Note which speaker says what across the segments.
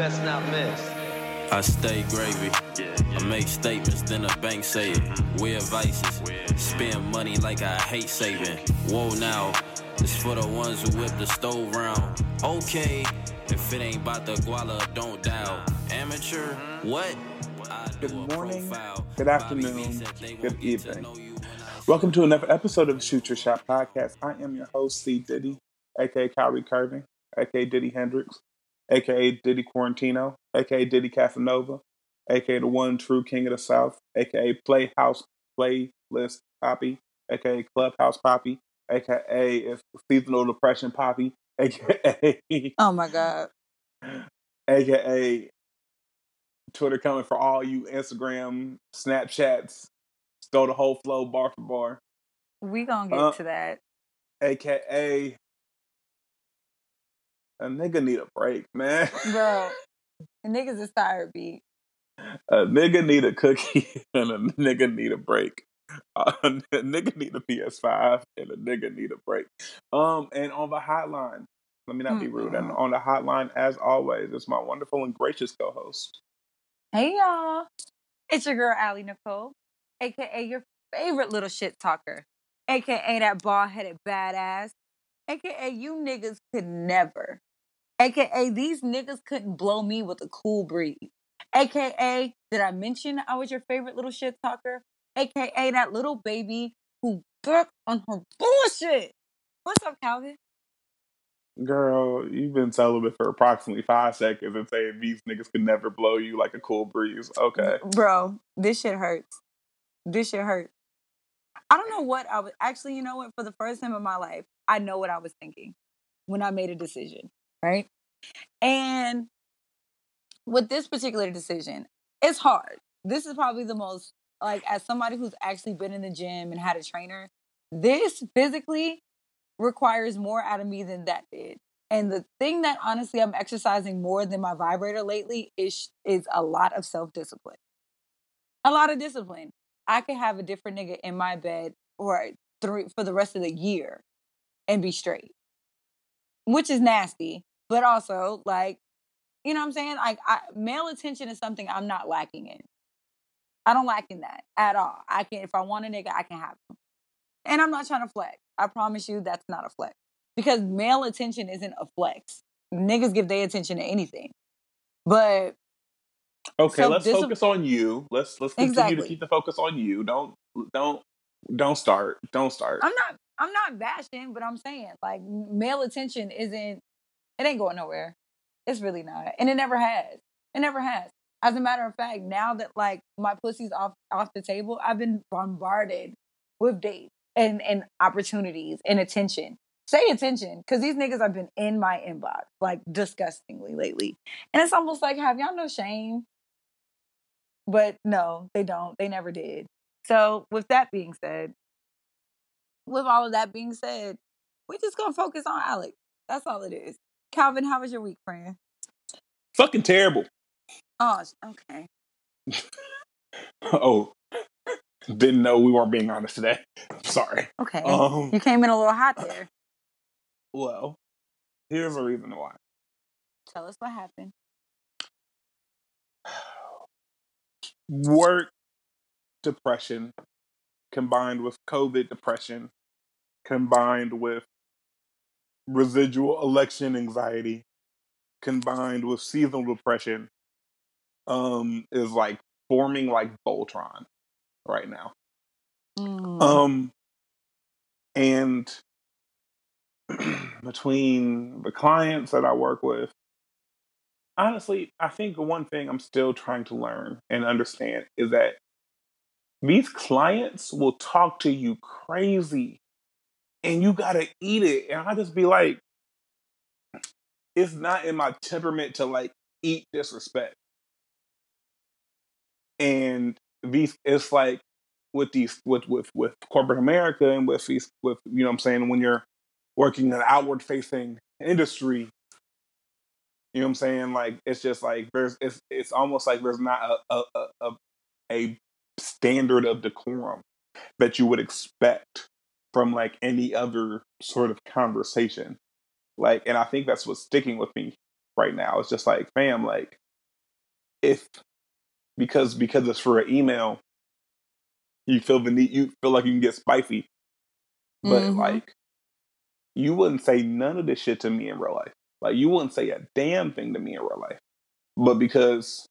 Speaker 1: best not miss.
Speaker 2: I stay gravy. I make statements, then the bank say it. Mm-hmm. Wear vices. Spend money like I hate saving. Whoa now. It's for the ones who whip the stove round. Okay. If it ain't about the guala, don't dial. Amateur? Mm-hmm. What?
Speaker 3: Good morning, good afternoon, good evening. Welcome to another episode of the Shoot Your Shot podcast. I am your host, C. Diddy, aka Kyrie Curving, aka Diddy Hendrix, aka Diddy Quarantino, aka Diddy Casanova, aka the one true king of the South, aka Playhouse Playlist Poppy, aka Clubhouse Poppy, aka Seasonal Depression Poppy, aka
Speaker 4: Oh my god.
Speaker 3: aka Twitter coming for all you Instagram, Snapchats, stole the whole flow bar for bar.
Speaker 4: We gonna get
Speaker 3: Uh,
Speaker 4: to that.
Speaker 3: AKA a nigga need a break, man.
Speaker 4: Bro, the niggas is tired beat.
Speaker 3: A nigga need a cookie and a nigga need a break. Uh, a nigga need a PS5 and a nigga need a break. Um, and on the hotline, let me not be rude. And on the hotline, as always, it's my wonderful and gracious co-host.
Speaker 4: Hey y'all. It's your girl Allie Nicole, aka your favorite little shit talker, aka that bald headed badass, aka you niggas could never, aka these niggas couldn't blow me with a cool breeze, aka did I mention I was your favorite little shit talker, aka that little baby who back on her bullshit. What's up, Calvin?
Speaker 3: Girl, you've been celibate for approximately five seconds and saying these niggas could never blow you like a cool breeze. Okay.
Speaker 4: Bro, this shit hurts. This shit hurts. I don't know what I was actually, you know what? For the first time in my life, I know what I was thinking when I made a decision, right? And with this particular decision, it's hard. This is probably the most like as somebody who's actually been in the gym and had a trainer, this physically requires more out of me than that did. And the thing that honestly I'm exercising more than my vibrator lately is is a lot of self-discipline. A lot of discipline. I could have a different nigga in my bed for three for the rest of the year and be straight. Which is nasty, but also like you know what I'm saying? Like I, male attention is something I'm not lacking in. I don't lack in that at all. I can if I want a nigga, I can have him. And I'm not trying to flex. I promise you that's not a flex. Because male attention isn't a flex. Niggas give their attention to anything. But
Speaker 3: Okay,
Speaker 4: So
Speaker 3: let's
Speaker 4: this-
Speaker 3: focus on you. Let's let's continue
Speaker 4: Exactly.
Speaker 3: to keep the focus on you. Don't don't don't start. Don't start.
Speaker 4: I'm not I'm not bashing, but I'm saying like male attention isn't it ain't going nowhere. It's really not. And it never has. It never has. As a matter of fact, now that like my pussy's off off the table, I've been bombarded with dates and and opportunities and attention. Say attention, because these niggas have been in my inbox like disgustingly lately, and it's almost like have y'all no shame? But no, they don't. They never did. So with that being said, with all of that being said, we're just gonna focus on Alex. That's all it is. Calvin, how was your week, friend?
Speaker 3: Fucking terrible.
Speaker 4: Oh, okay.
Speaker 3: Oh, didn't know we weren't being honest today. Sorry.
Speaker 4: Okay.
Speaker 3: Um.
Speaker 4: you came in a little hot there.
Speaker 3: Well, here's a reason why.
Speaker 4: Tell us what happened.
Speaker 3: Work depression combined with COVID depression combined with residual election anxiety combined with seasonal depression um is like forming like Voltron right now.
Speaker 4: Mm.
Speaker 3: Um, and between the clients that I work with, honestly, I think the one thing I'm still trying to learn and understand is that these clients will talk to you crazy and you gotta eat it. And I just be like, it's not in my temperament to like eat disrespect. And these it's like with these with with with corporate America and with these with you know what I'm saying when you're working in an outward facing industry, you know what I'm saying? Like it's just like there's it's it's almost like there's not a a, a, a standard of decorum that you would expect from like any other sort of conversation. Like and I think that's what's sticking with me right now. It's just like, fam, like if because because it's for an email, you feel the need you feel like you can get spicy. But mm-hmm. like you wouldn't say none of this shit to me in real life. Like you wouldn't say a damn thing to me in real life. But because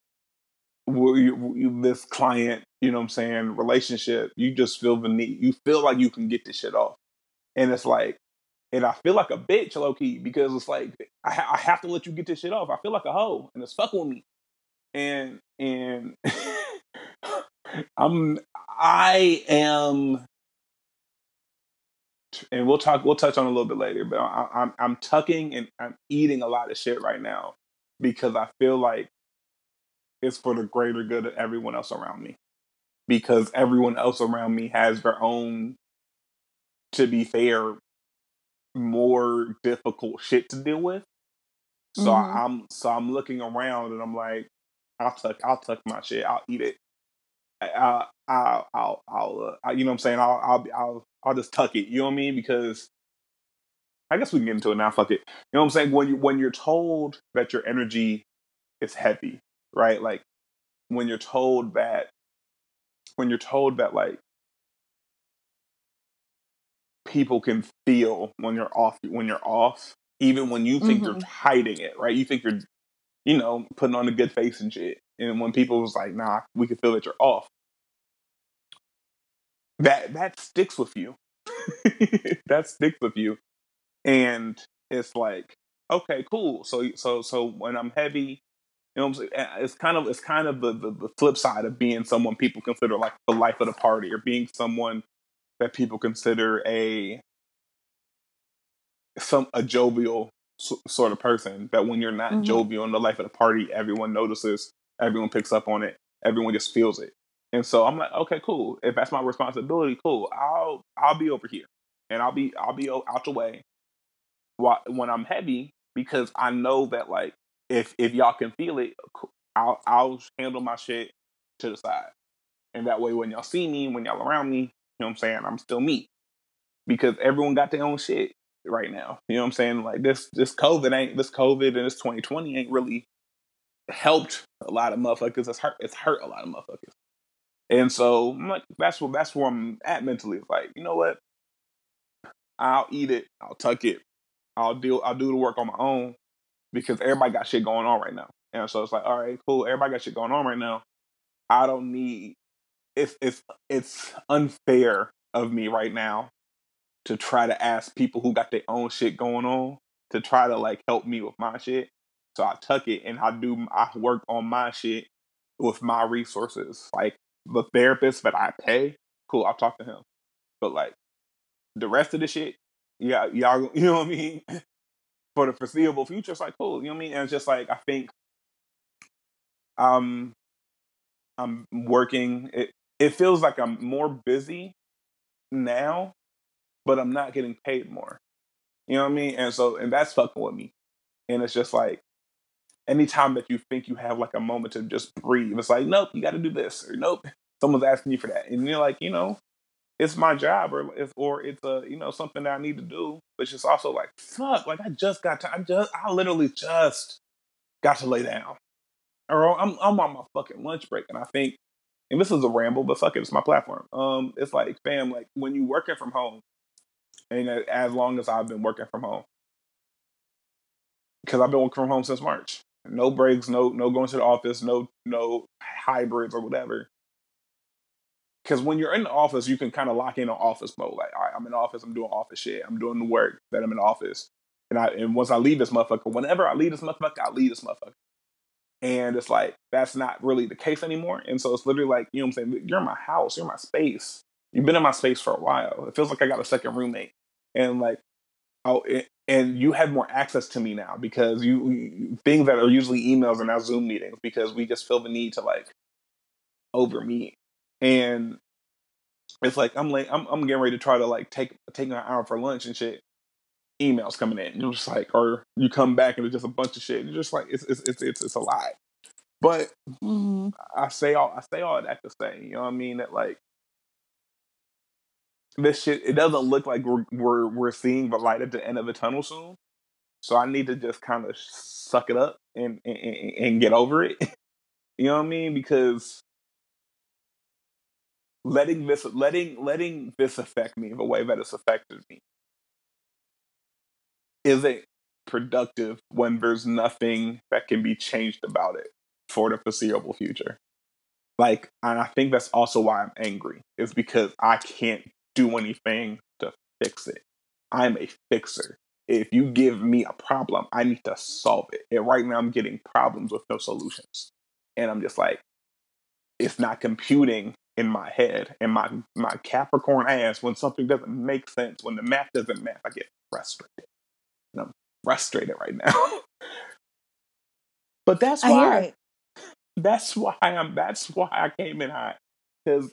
Speaker 3: this client, you know what I'm saying, relationship, you just feel the need. You feel like you can get this shit off. And it's like, and I feel like a bitch, low key, because it's like I, ha- I have to let you get this shit off. I feel like a hoe, and it's fucking with me. And and I'm I am, and we'll talk. We'll touch on a little bit later. But I, I'm I'm tucking and I'm eating a lot of shit right now because I feel like it's for the greater good of everyone else around me. Because everyone else around me has their own, to be fair, more difficult shit to deal with. So mm-hmm. I'm so I'm looking around and I'm like, I'll tuck I'll tuck my shit. I'll eat it. I, I'll I'll I'll uh, you know what I'm saying. I'll I'll I'll I'll just tuck it. You know what I mean? Because I guess we can get into it now. Fuck it. You know what I'm saying? When you when you're told that your energy is heavy, right? Like when you're told that when you're told that like people can feel when you're off when you're off even when you think mm-hmm. you're hiding it right you think you're you know putting on a good face and shit and when people was like nah we can feel that you're off that that sticks with you that sticks with you and it's like okay cool so so so when i'm heavy you know what I'm saying? It's kind of it's kind of the, the, the flip side of being someone people consider like the life of the party, or being someone that people consider a some a jovial sort of person. That when you're not mm-hmm. jovial in the life of the party, everyone notices, everyone picks up on it, everyone just feels it. And so I'm like, okay, cool. If that's my responsibility, cool. I'll I'll be over here, and I'll be I'll be out the way when I'm heavy because I know that like if if y'all can feel it, I'll I'll handle my shit to the side, and that way when y'all see me, when y'all around me, you know what I'm saying, I'm still me, because everyone got their own shit right now. You know what I'm saying? Like this this COVID ain't this COVID and this 2020 ain't really helped a lot of motherfuckers. It's hurt it's hurt a lot of motherfuckers. And so I'm like, that's what that's where I'm at mentally. It's like, you know what? I'll eat it, I'll tuck it, I'll deal I'll do the work on my own because everybody got shit going on right now. And so it's like, all right, cool. Everybody got shit going on right now. I don't need. It's it's it's unfair of me right now to try to ask people who got their own shit going on to try to like help me with my shit. So I tuck it and I do I work on my shit with my resources. Like the therapist that I pay, cool, I'll talk to him. But like the rest of the shit, yeah, y'all, you know what I mean? For the foreseeable future, it's like cool. You know what I mean? And it's just like I think um I'm working. It it feels like I'm more busy now, but I'm not getting paid more. You know what I mean? And so and that's fucking with me. And it's just like anytime that you think you have like a moment to just breathe, it's like, nope, you gotta do this, or nope, someone's asking you for that. And you're like, you know, it's my job or it's or it's a you know something that I need to do. But it's also like fuck, like I just got to I just I literally just got to lay down. Or I'm I'm on my fucking lunch break and I think and this is a ramble, but fuck it, it's my platform. Um, it's like, fam, like when you working from home, and as long as I've been working from home, because I've been working from home since March. No breaks, no no going to the office, no no hybrids or whatever because when you're in the office, you can kind of lock in on office mode. Like, all right, I'm in office, I'm doing office shit, I'm doing the work that I'm in office. And I and once I leave this motherfucker, whenever I leave this motherfucker, I leave this motherfucker. And it's like that's not really the case anymore. And so it's literally like, you know what I'm saying? You're in my house, you're in my space. You've been in my space for a while. It feels like I got a second roommate. And like, oh, and you have more access to me now because you, you things that are usually emails are now Zoom meetings because we just feel the need to like over meet and it's like I'm like I'm I'm getting ready to try to like take take an hour for lunch and shit. Emails coming in, you're just like, or you come back and it's just a bunch of shit. You're just like, it's it's it's it's, it's a lot. But mm-hmm. I say all I say all that to say, you know what I mean? That like this shit, it doesn't look like we're we're we're seeing the light at the end of the tunnel soon. So I need to just kind of suck it up and, and, and get over it. you know what I mean? Because letting this letting letting this affect me the way that it's affected me isn't productive when there's nothing that can be changed about it for the foreseeable future. Like, and I think that's also why I'm angry, is because I can't do anything to fix it. I'm a fixer. If you give me a problem, I need to solve it. And right now, I'm getting problems with no solutions. And I'm just like, it's not computing in my head and my my Capricorn ass when something doesn't make sense, when the math doesn't match, I get frustrated. And I'm frustrated right now. but that's why that's why I'm that's why I came in hot. Because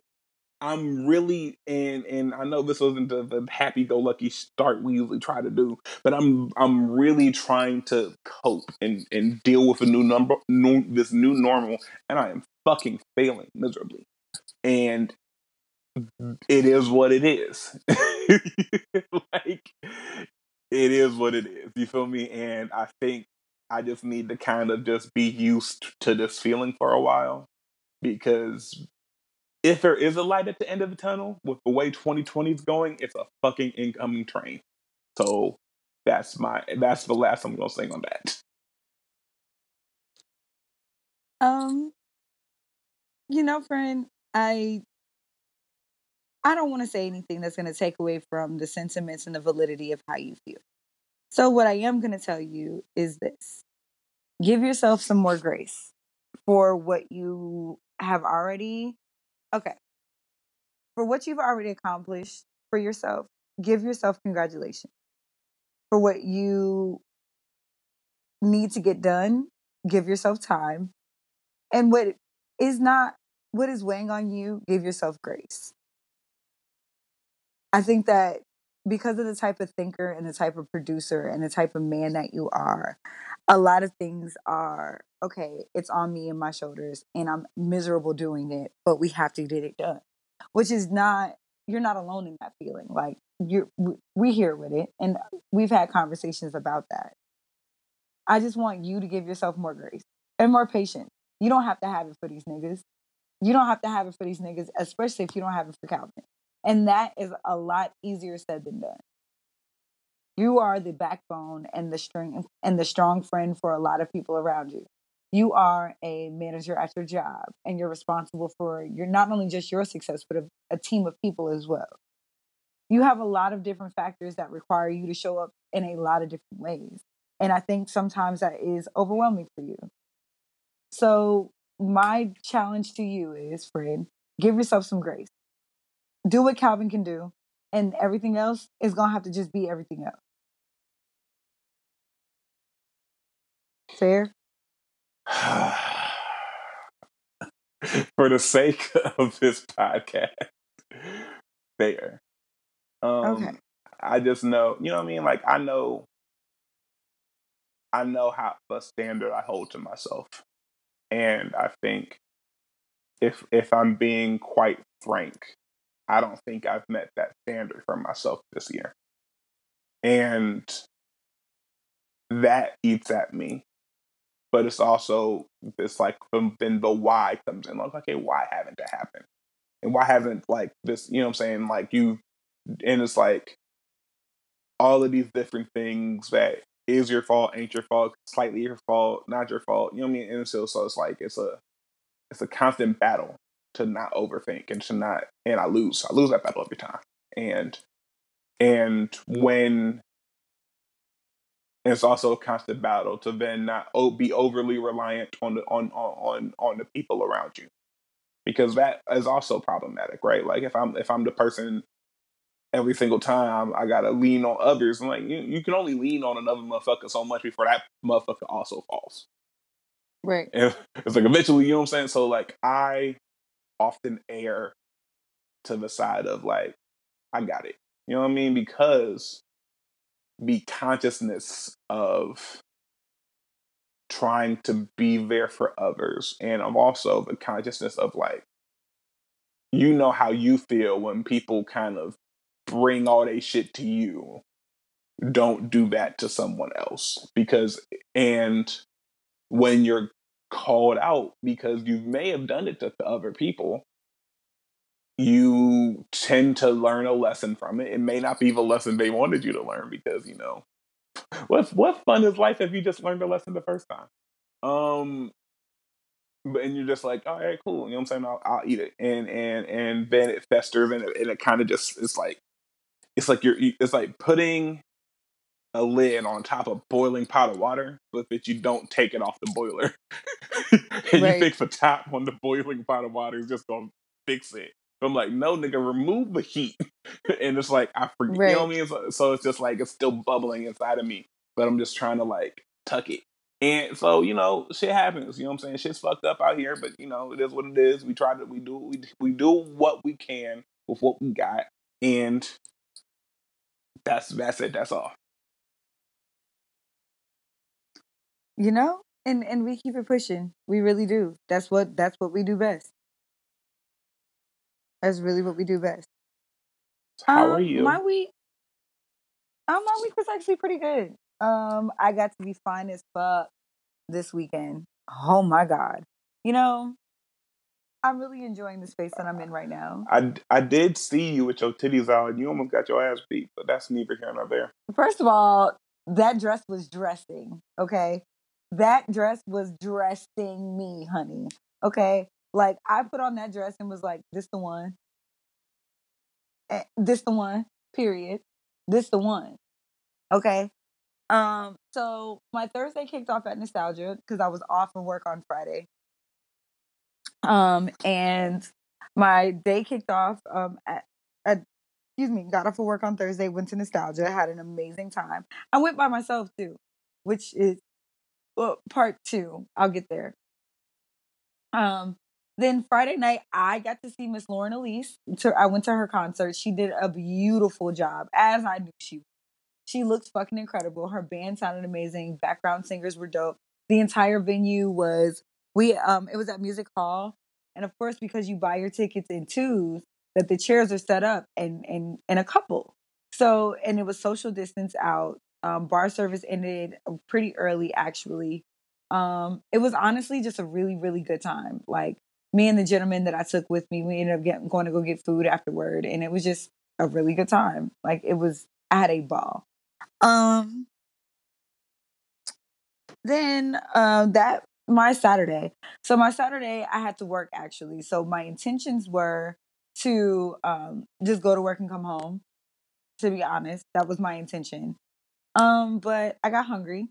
Speaker 3: I'm really and and I know this wasn't the, the happy go lucky start we usually try to do, but I'm I'm really trying to cope and and deal with a new number new, this new normal and I am fucking failing miserably and it is what it is. like it is what it is. You feel me? And I think I just need to kind of just be used to this feeling for a while because if there is a light at the end of the tunnel with the way 2020 is going, it's a fucking incoming train. So that's my that's the last I'm gonna say on that.
Speaker 4: Um, you know, friend, I I don't want to say anything that's going to take away from the sentiments and the validity of how you feel. So what I am going to tell you is this. Give yourself some more grace for what you have already okay. For what you've already accomplished for yourself, give yourself congratulations. For what you need to get done, give yourself time. And what is not what is weighing on you, give yourself grace. I think that because of the type of thinker and the type of producer and the type of man that you are, a lot of things are okay, it's on me and my shoulders, and I'm miserable doing it, but we have to get it done. Which is not, you're not alone in that feeling. Like, you're, we here with it, and we've had conversations about that. I just want you to give yourself more grace and more patience. You don't have to have it for these niggas. You don't have to have it for these niggas, especially if you don't have it for Calvin. And that is a lot easier said than done. You are the backbone and the strength and the strong friend for a lot of people around you. You are a manager at your job and you're responsible for you're not only just your success, but a, a team of people as well. You have a lot of different factors that require you to show up in a lot of different ways. And I think sometimes that is overwhelming for you. So my challenge to you is, friend, give yourself some grace. Do what Calvin can do, and everything else is gonna have to just be everything else. Fair.
Speaker 3: For the sake of this podcast, fair. Um, okay. I just know, you know what I mean. Like I know, I know how the standard I hold to myself. And I think if if I'm being quite frank, I don't think I've met that standard for myself this year. And that eats at me. But it's also it's like then the why comes in. Like, okay, why haven't that happened? And why haven't like this, you know what I'm saying? Like you and it's like all of these different things that is your fault, ain't your fault, slightly your fault, not your fault. You know what I mean? And so, so it's like it's a it's a constant battle to not overthink and to not and I lose. I lose that battle every time. And and when it's also a constant battle to then not oh, be overly reliant on the on on on the people around you because that is also problematic right like if i'm if i'm the person every single time I gotta lean on others. I'm like, you, you can only lean on another motherfucker so much before that motherfucker also falls.
Speaker 4: Right.
Speaker 3: And it's like eventually, you know what I'm saying? So like I often err to the side of like, I got it. You know what I mean? Because the consciousness of trying to be there for others and I'm also the consciousness of like you know how you feel when people kind of bring all they shit to you, don't do that to someone else. Because, and when you're called out because you may have done it to, other people, you tend to learn a lesson from it. It may not be the lesson they wanted you to learn because, you know, what what fun is life if you just learned a lesson the first time? Um but and you're just like, all right, cool. You know what I'm saying? I'll, I'll eat it, and and and then it festers, and it, and it kind of just it's like it's like you're it's like putting a lid on top of boiling pot of water, but that you don't take it off the boiler, and right. you fix the tap on the boiling pot of water is just gonna fix it. But I'm like, no, nigga, remove the heat, and it's like I forget. Right. You know what I mean? So, so it's just like it's still bubbling inside of me, but I'm just trying to like tuck it and so, you know, shit happens. You know what I'm saying? Shit's fucked up out here, but you know, it is what it is. We try to we do we we do what we can with what we got. And that's that's it, that's all.
Speaker 4: You know? And and we keep it pushing. We really do. That's what that's what we do best. That's really what we do best.
Speaker 3: How um, are you?
Speaker 4: My week um, my week was actually pretty good. Um, I got to be fine as fuck this weekend. Oh my god. You know, I'm really enjoying the space that I'm in right now.
Speaker 3: I, I did see you with your titties out and you almost got your ass beat, but that's neither here nor there.
Speaker 4: First of all, that dress was dressing, okay? That dress was dressing me, honey. Okay? Like I put on that dress and was like, this the one. Eh, this the one. Period. This the one. Okay? Um, so my Thursday kicked off at nostalgia because I was off from work on Friday. Um, and my day kicked off um at, at excuse me, got off of work on Thursday, went to nostalgia, had an amazing time. I went by myself too, which is well, part two. I'll get there. Um, then Friday night, I got to see Miss Lauren Elise. I went to her concert. She did a beautiful job, as I knew she would. she looked fucking incredible. Her band sounded amazing. Background singers were dope. The entire venue was we um it was at Music Hall. And of course, because you buy your tickets in twos, that the chairs are set up and and in a couple. So and it was social distance out. Um, bar service ended pretty early actually. Um, it was honestly just a really, really good time. Like me and the gentleman that I took with me, we ended up getting, going to go get food afterward, and it was just a really good time. Like it was, I had a ball. Um, then uh, that my Saturday. So my Saturday, I had to work actually. So my intentions were to um, just go to work and come home. To be honest, that was my intention. Um, but I got hungry,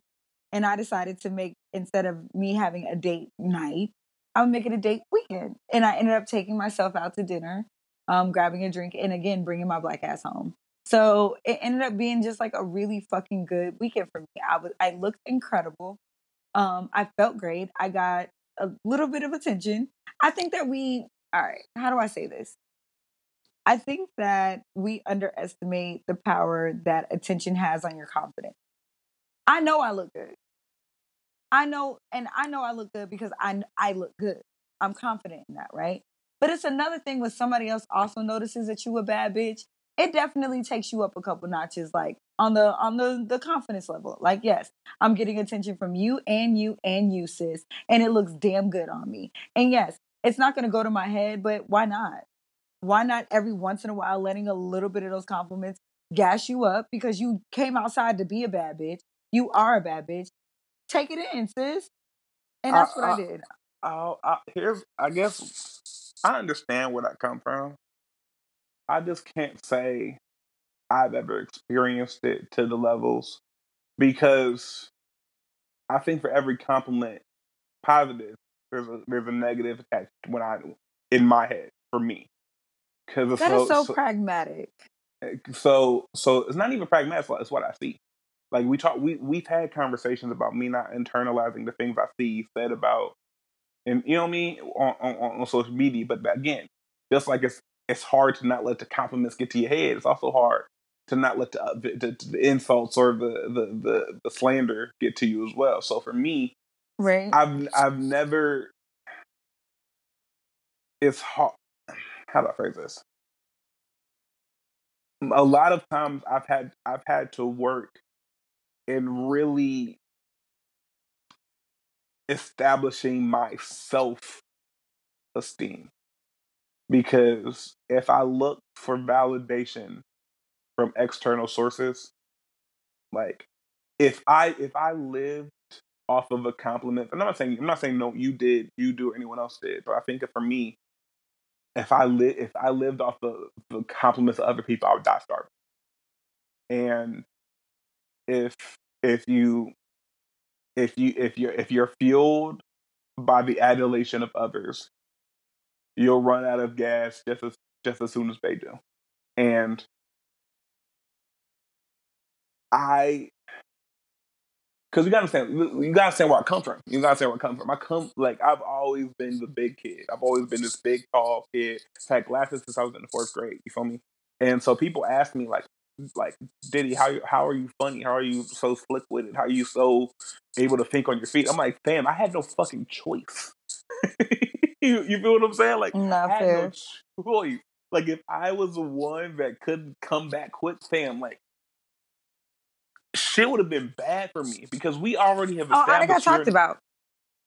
Speaker 4: and I decided to make instead of me having a date night, I would make it a date weekend. And I ended up taking myself out to dinner, um, grabbing a drink, and again bringing my black ass home. So it ended up being just like a really fucking good weekend for me. I was I looked incredible. Um, I felt great. I got a little bit of attention. I think that we all right, how do I say this? I think that we underestimate the power that attention has on your confidence. I know I look good. I know, and I know I look good because I I look good. I'm confident in that, right? But it's another thing when somebody else also notices that you a bad bitch it definitely takes you up a couple notches like on the on the the confidence level. Like yes i'm getting attention from you and you and you sis and it looks damn good on me. And yes it's not going to go to my head but why not? Why not every once in a while letting a little bit of those compliments gas you up because you came outside to be a bad bitch. You are a bad bitch. Take it in sis. And that's I, what I, I did.
Speaker 3: I, I, here's i guess i understand where that come from. I just can't say I've ever experienced it to the levels because I think for every compliment positive, there's a there's a negative attached when I in my head for me.
Speaker 4: Because that so, is so, so, pragmatic.
Speaker 3: Eh, so so it's not even pragmatic. It's what I see. Like we talk, we we've had conversations about me not internalizing the things I see said about, and you know me on, on, on social media. But again, just like it's it's hard to not let the compliments get to your head. It's also hard to not let the, uh, the, the insults or the, the, the the slander get to you as well. So for me,
Speaker 4: right,
Speaker 3: I've I've never. It's hard. How do I phrase this? A lot of times I've had I've had to work and really establishing my self esteem. Because if I look for validation from external sources, like if I if I lived off of a compliment, I'm not saying I'm not saying no, you did, you do, or anyone else did, but I think for me, if I live if I lived off the, the compliments of other people, I would die starving. And if if you if you if you're if you're fueled by the adulation of others, you'll run out of gas just as just as soon as they do. And I because you gotta understand, you gotta understand where I come from. You gotta understand where I come from. I come like I've always been the big kid. I've always been this big, tall kid. I've had glasses since I was in the fourth grade. You feel me? And so people ask me like, like Diddy, how how are you funny? How are you so slick with it? How are you so able to think on your feet? I'm like, fam, I had no fucking choice. you, you feel what I'm saying? Like,
Speaker 4: Not
Speaker 3: I had
Speaker 4: fair.
Speaker 3: no choice. Like, if I was the one that couldn't come back quick, fam, like, shit would have been bad for me because we already have established. Oh.
Speaker 4: I got
Speaker 3: here-
Speaker 4: talked about.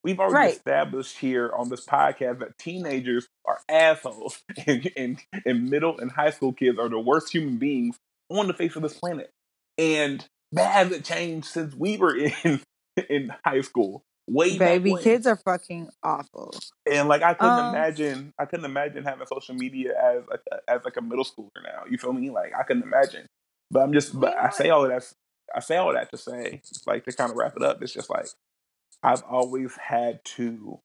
Speaker 3: We've already
Speaker 4: Right.
Speaker 3: established here on this podcast that teenagers are assholes and, and, and middle and high school kids are the worst human beings on the face of this planet. And that hasn't changed since we were in in high school. Way back
Speaker 4: Baby, kids are fucking awful.
Speaker 3: And like I couldn't
Speaker 4: Um,
Speaker 3: imagine, I couldn't imagine having social media as like a, as like a middle schooler now. You feel me? Like I couldn't imagine. But I'm just, but I say all of that. I say all that to say, like to kind of wrap it up. It's just like I've always had to.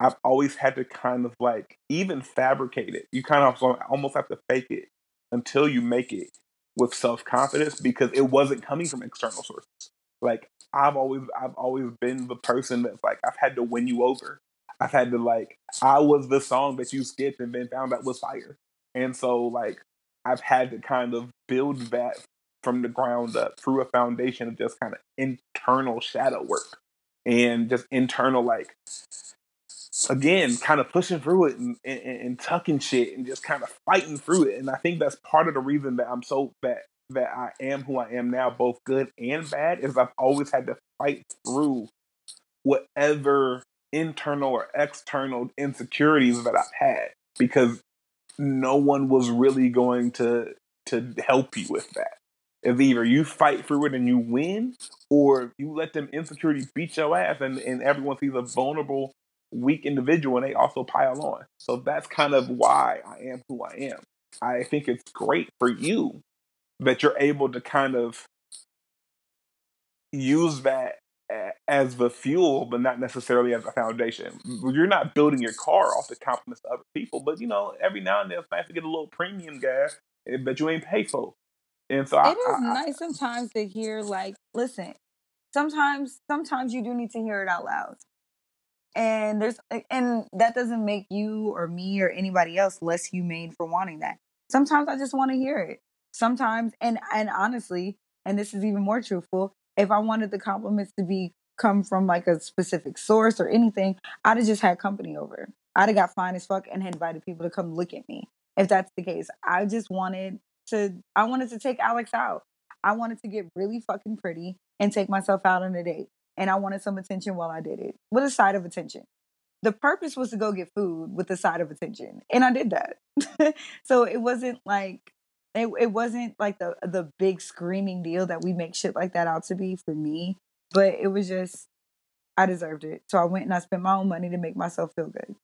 Speaker 3: I've always had to kind of like even fabricate it. You kind of almost have to fake it until you make it with self confidence because it wasn't coming from external sources. Like I've always I've always been the person that's like I've had to win you over. I've had to like I was the song that you skipped and then found out was fire. And so like I've had to kind of build that from the ground up through a foundation of just kind of internal shadow work and just internal like again kind of pushing through it and, and, and tucking shit and just kind of fighting through it and i think that's part of the reason that i'm so that that i am who i am now both good and bad is i've always had to fight through whatever internal or external insecurities that i've had because no one was really going to to help you with that if either you fight through it and you win or you let them insecurities beat your ass and, and everyone sees a vulnerable weak individual and they also pile on. So that's kind of why I am who I am. I think it's great for you that you're able to kind of use that as the fuel, but not necessarily as a foundation. You're not building your car off the compliments of other people, but you know, every now and then it's nice to get a little premium gas eh, that you ain't pay for. And so I,
Speaker 4: It is
Speaker 3: I, I-
Speaker 4: nice sometimes to hear like, listen, sometimes sometimes you do need to hear it out loud. And there's and that doesn't make you or me or anybody else less humane for wanting that. Sometimes I just want to hear it. Sometimes and and honestly, and this is even more truthful, if I wanted the compliments to be come from like a specific source or anything, I'd have just had company over. I'd have got fine as fuck and had invited people to come look at me. If that's the case, I just wanted to. I wanted to take Alex out. I wanted to get really fucking pretty and take myself out on a date. And I wanted some attention while I did it with a side of attention. The purpose was to go get food with a side of attention. And I did that. so it wasn't like it, it wasn't like the the big screaming deal that we make shit like that out to be for me. But it was just I deserved it. So I went and I spent my own money to make myself feel good.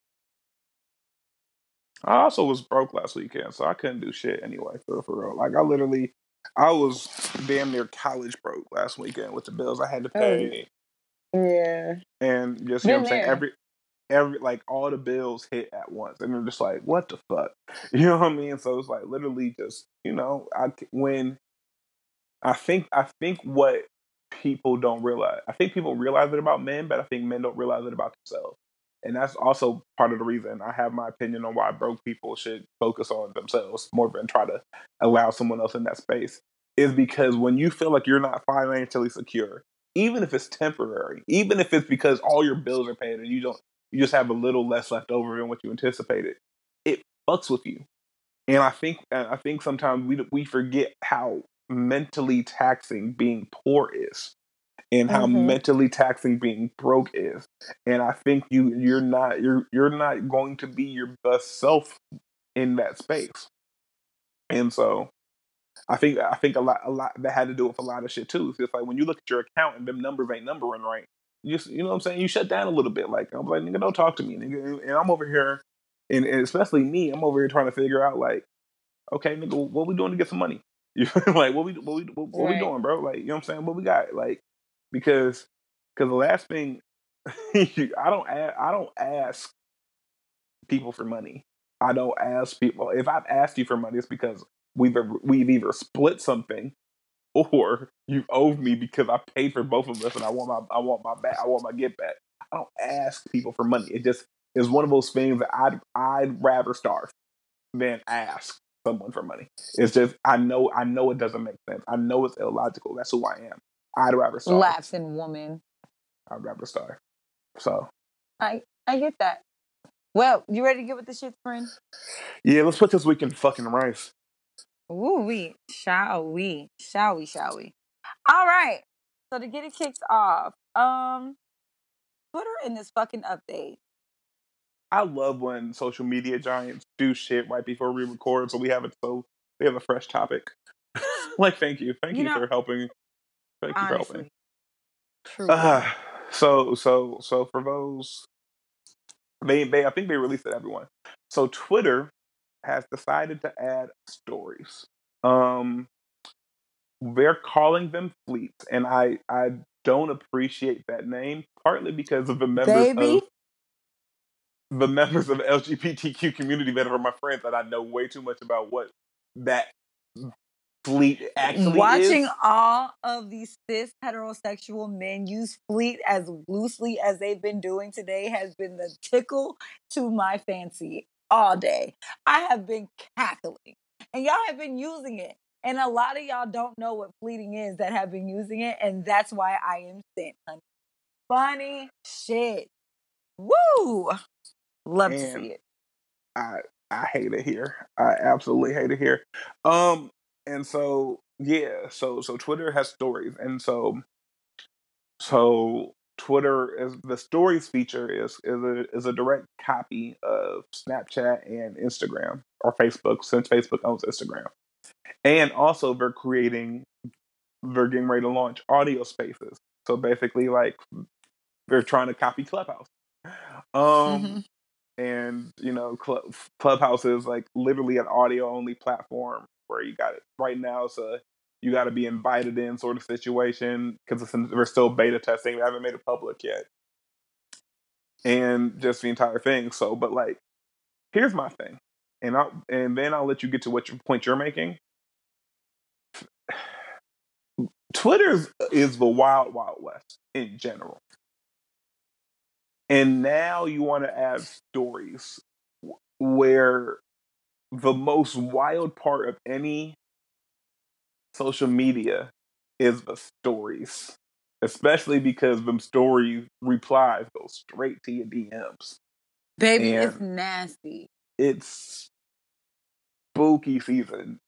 Speaker 3: I also was broke last weekend, so I couldn't do shit anyway. For for real, like I literally, I was damn near college broke last weekend with the bills I had to
Speaker 4: Oh,
Speaker 3: pay,
Speaker 4: Yeah.
Speaker 3: and just you know what I'm saying every every like all the bills hit at once, and they're just like, what the fuck, you know what I mean? So it's like literally just you know, I when I think I think what people don't realize, I think people realize it about men, but I think men don't realize it about themselves. And that's also part of the reason I have my opinion on why broke people should focus on themselves more than try to allow someone else in that space. Is because when you feel like you're not financially secure, even if it's temporary, even if it's because all your bills are paid and you don't, you just have a little less left over than what you anticipated, it fucks with you. And I think, I think sometimes we we forget how mentally taxing being poor is. And how mm-hmm. mentally taxing being broke is. And I think you you're not you're you're not going to be your best self in that space. And so I think I think a lot a lot that had to do with a lot of shit too. It's just like when you look at your account and them numbers ain't numbering right, you just, you know what I'm saying? You shut down a little bit. Like I'm like, nigga, don't talk to me, nigga. And I'm over here and, and especially me, I'm over here trying to figure out like, okay, nigga, what we doing to get some money? You like what we what we what, what right. we doing, bro? Like, you know what I'm saying? What we got? Like, because because the last thing I don't ask, I don't ask people for money. I don't ask people if I've asked you for money, it's because we've we've either split something or you owe me because I paid for both of us and I want my I want my back I want my get back. I don't ask people for money. It just is one of those things that I'd I'd rather starve than ask someone for money. It's just I know I know it doesn't make sense. I know it's illogical. That's who I am. I'd rather starve.
Speaker 4: Laughing woman.
Speaker 3: I'd rather starve. So
Speaker 4: I I get that. Well, you ready to get with the shit, friend?
Speaker 3: Yeah, let's put this week in fucking rice.
Speaker 4: Ooh, we shall we? Shall we? Shall we? All right. So to get it kicked off, um, Twitter in this fucking update.
Speaker 3: I love when social media giants do shit right before we record, so we have it so we have a fresh topic. like, thank you, thank you, you know, for helping. Thank you helping. True. Uh, so so so for those, they they I think they released it everyone. So Twitter has decided to add stories. Um, they're calling them fleets, and I I don't appreciate that name partly because of the members Baby. of the members of the LGBTQ community that are my friends that I know way too much about what that fleet actually
Speaker 4: watching
Speaker 3: is.
Speaker 4: all of these cis heterosexual men use fleet as loosely as they've been doing today has been the tickle to my fancy all day. I have been cackling and y'all have been using it. And a lot of y'all don't know what fleeting is that have been using it. And that's why I am sent, honey. Funny shit. Woo! Love and to see it.
Speaker 3: I I hate it here. I absolutely hate it here. Um, and so yeah, so so Twitter has stories, and so so Twitter is the stories feature is is a is a direct copy of Snapchat and Instagram or Facebook since Facebook owns Instagram. And also they're creating they're getting ready to launch audio spaces. So basically like they're trying to copy Clubhouse. Um mm-hmm. and you know Cl- Clubhouse is like literally an audio only platform where you got it right now a you got to be invited in sort of situation because we're still beta testing. We haven't made it public yet, and just the entire thing. So, but like, here's my thing, and I and then I'll let you get to what your point you're making. Twitter uh, is the wild, wild west in general. And now you want to add stories where the most wild part of any social media is the stories, especially because them story replies go straight to your DMs.
Speaker 4: Baby, and it's nasty.
Speaker 3: It's spooky season,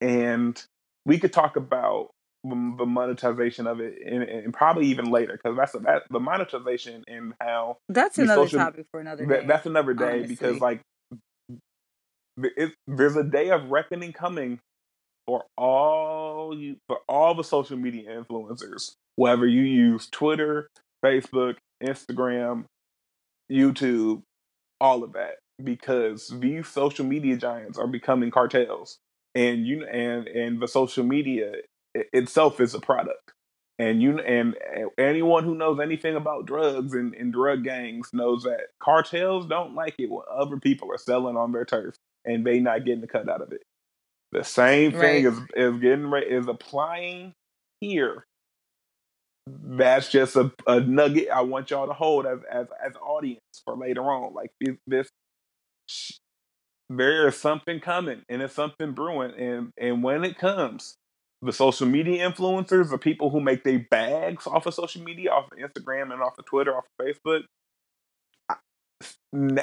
Speaker 3: and we could talk about the monetization of it, and, and probably even later because that's that, the monetization and how
Speaker 4: that's another social, topic for another day.
Speaker 3: That, that's another day honestly. because like it, there's a day of reckoning coming for all you for all the social media influencers, whether you use Twitter, Facebook, Instagram, YouTube, all of that, because these social media giants are becoming cartels, and you and and the social media itself is a product. And you and anyone who knows anything about drugs and, and drug gangs knows that cartels don't like it when other people are selling on their turf and they not getting the cut out of it. The same thing right. is is getting is applying here. That's just a, a nugget I want y'all to hold as as as audience for later on. Like this, this there is something coming and it's something brewing and and when it comes the social media influencers the people who make their bags off of social media off of instagram and off of twitter off of facebook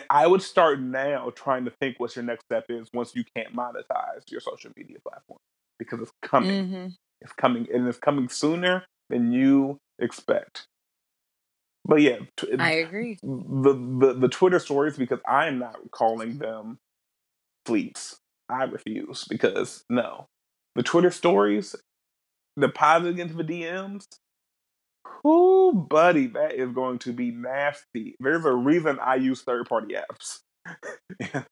Speaker 3: I would start now trying to think what your next step is once you can't monetize your social media platform because it's coming. Mm-hmm. It's coming and it's coming sooner than you expect. But yeah,
Speaker 4: t- I agree.
Speaker 3: The, the the Twitter stories because I am not calling them fleets. I refuse because no, the Twitter stories, the positive into the DMs. Whoo, buddy, that is going to be nasty. There's a reason I use third party apps.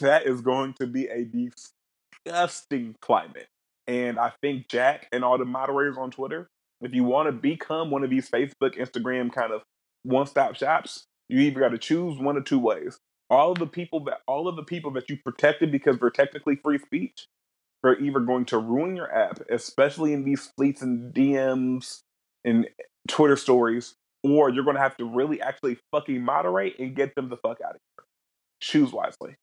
Speaker 3: that is going to be a disgusting climate. And I think Jack and all the moderators on Twitter, if you want to become one of these Facebook, Instagram kind of one stop shops, you either got to choose one or two ways. All of the people that all of the people that you protected because they're technically free speech they're either going to ruin your app, especially in these fleets and DMs and Twitter stories, or you're going to have to really actually fucking moderate and get them the fuck out of here. Choose wisely.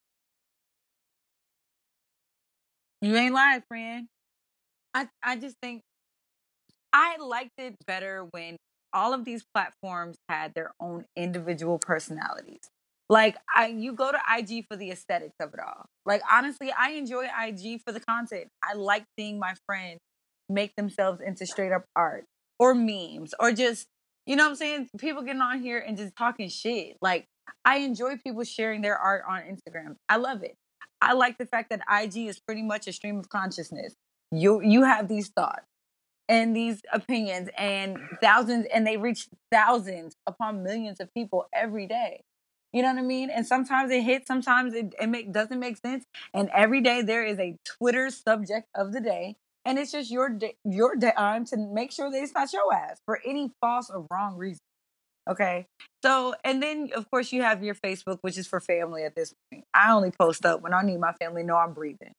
Speaker 4: You ain't lying, friend. I I just think I liked it better when all of these platforms had their own individual personalities. Like I you go to IG for the aesthetics of it all. Like honestly, I enjoy IG for the content. I like seeing my friends make themselves into straight up art or memes or just you know what I'm saying? People getting on here and just talking shit. Like I enjoy people sharing their art on Instagram. I love it. I like the fact that IG is pretty much a stream of consciousness. You you have these thoughts and these opinions and thousands and they reach thousands upon millions of people every day. You know what I mean? And sometimes it hits, sometimes it, it make, doesn't make sense. And every day there is a Twitter subject of the day. And it's just your your time to make sure that it's not your ass for any false or wrong reason. Okay. So, and then of course you have your Facebook, which is for family at this point. I only post up when I need my family know I'm breathing.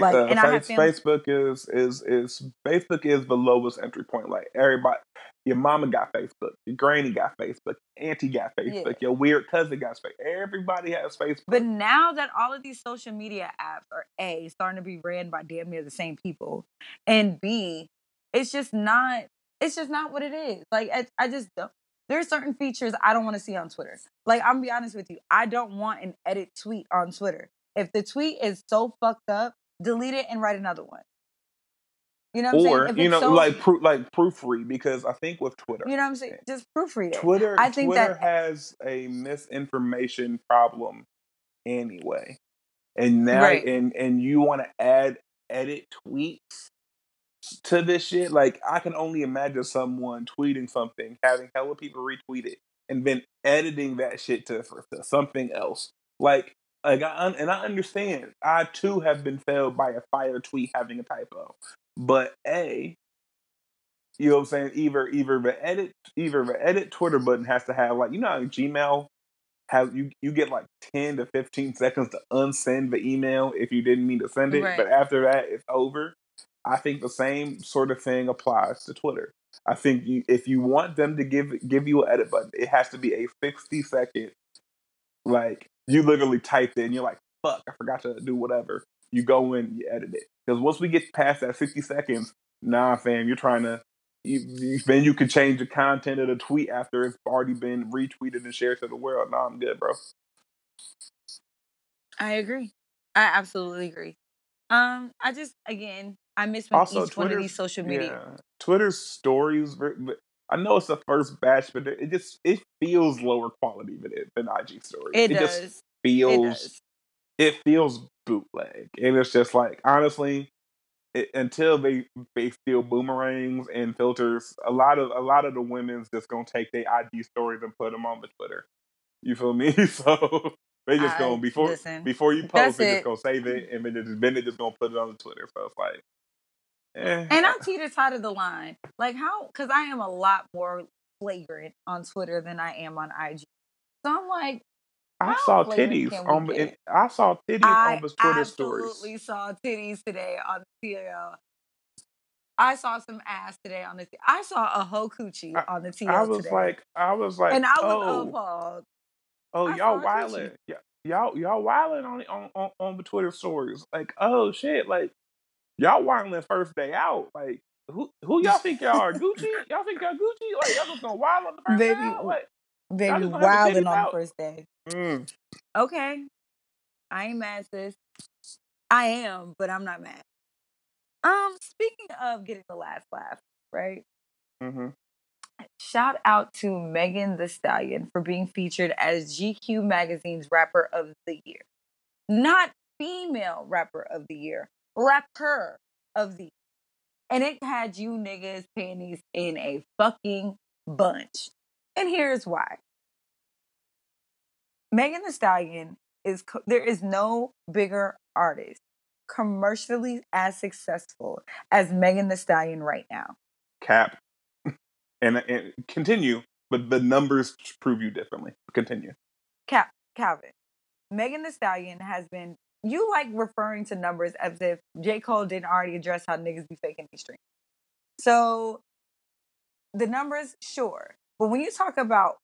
Speaker 3: Like, uh, face, Facebook is is is Facebook is the lowest entry point. Like everybody, your mama got Facebook, your granny got Facebook, auntie got Facebook, yeah. your weird cousin got Facebook. Everybody has Facebook.
Speaker 4: But now that all of these social media apps are a starting to be ran by damn near the same people, and b, it's just not. It's just not what it is. Like I, I just don't. There's certain features I don't want to see on Twitter. Like I'm gonna be honest with you, I don't want an edit tweet on Twitter. If the tweet is so fucked up, delete it and write another one.
Speaker 3: You know what or, I'm saying? Or you know, so, like pro- like proofread because I think with Twitter,
Speaker 4: you know what I'm saying? Just proofread it.
Speaker 3: Twitter, I think Twitter that has a misinformation problem anyway, and now right. and and you want to add edit tweets to this shit. Like I can only imagine someone tweeting something, having hella people retweet it, and then editing that shit to, to something else. Like like I and I understand. I too have been failed by a fire tweet having a typo. But A, you know what I'm saying? Either either the edit either the edit Twitter button has to have like you know how Gmail has you you get like ten to fifteen seconds to unsend the email if you didn't mean to send it, right. but after that it's over. I think the same sort of thing applies to Twitter. I think you, if you want them to give give you an edit button, it has to be a sixty second like you literally typed it and you're like, fuck, I forgot to do whatever. You go in, you edit it. Because once we get past that 60 seconds, nah, fam, you're trying to. You, you, then you can change the content of the tweet after it's already been retweeted and shared to the world. Nah, I'm good, bro.
Speaker 4: I agree. I absolutely agree. Um, I just again, I miss when also, each Twitter's, one of these social media.
Speaker 3: Yeah, Twitter's stories, I know it's the first batch, but it just it feels lower quality than it than IG stories.
Speaker 4: It, it does. just
Speaker 3: feels it, it, feels bootleg, and it's just like honestly, it, until they they steal boomerangs and filters, a lot of a lot of the women's just gonna take their IG stories and put them on the Twitter. You feel me? so they just gonna before listen, before you post, they just gonna save it, and then, just, then they just gonna put it on the Twitter. So it's like
Speaker 4: Eh. And I'm teeter totter the line. Like how? Because I am a lot more flagrant on Twitter than I am on IG. So I'm like,
Speaker 3: I saw titties on. I saw titties I on his Twitter stories.
Speaker 4: I absolutely saw titties today on the TL. I saw some ass today on the. T- I saw a whole coochie I, on the TL.
Speaker 3: I was
Speaker 4: today.
Speaker 3: like, I was like,
Speaker 4: and I was
Speaker 3: oh, oh.
Speaker 4: appalled.
Speaker 3: Oh, I y'all wilding, y'all y'all wilding on, on on on the Twitter stories. Like, oh shit, like y'all wilding first day out. Like who who y'all think y'all are? Gucci? Y'all think y'all Gucci? Like y'all just gonna wild on the first baby, day out? Like,
Speaker 4: baby wilding on the first day. Mm. Okay. I ain't mad, sis. I am, but I'm not mad. Um, speaking of getting the last laugh, right? Mm-hmm. Shout out to Megan Thee Stallion for being featured as GQ Magazine's Rapper of the Year. Not female rapper of the year, rapper of the year. And it had you niggas panties in a fucking bunch. And here's why. Megan Thee Stallion is there is no bigger artist commercially as successful as Megan Thee Stallion right now.
Speaker 3: Cap. And, and continue, but the numbers prove you differently. Continue.
Speaker 4: Cap Calvin. Megan Thee Stallion has been you like referring to numbers as if J. Cole didn't already address how niggas be faking these streams. So the numbers, sure. But when you talk about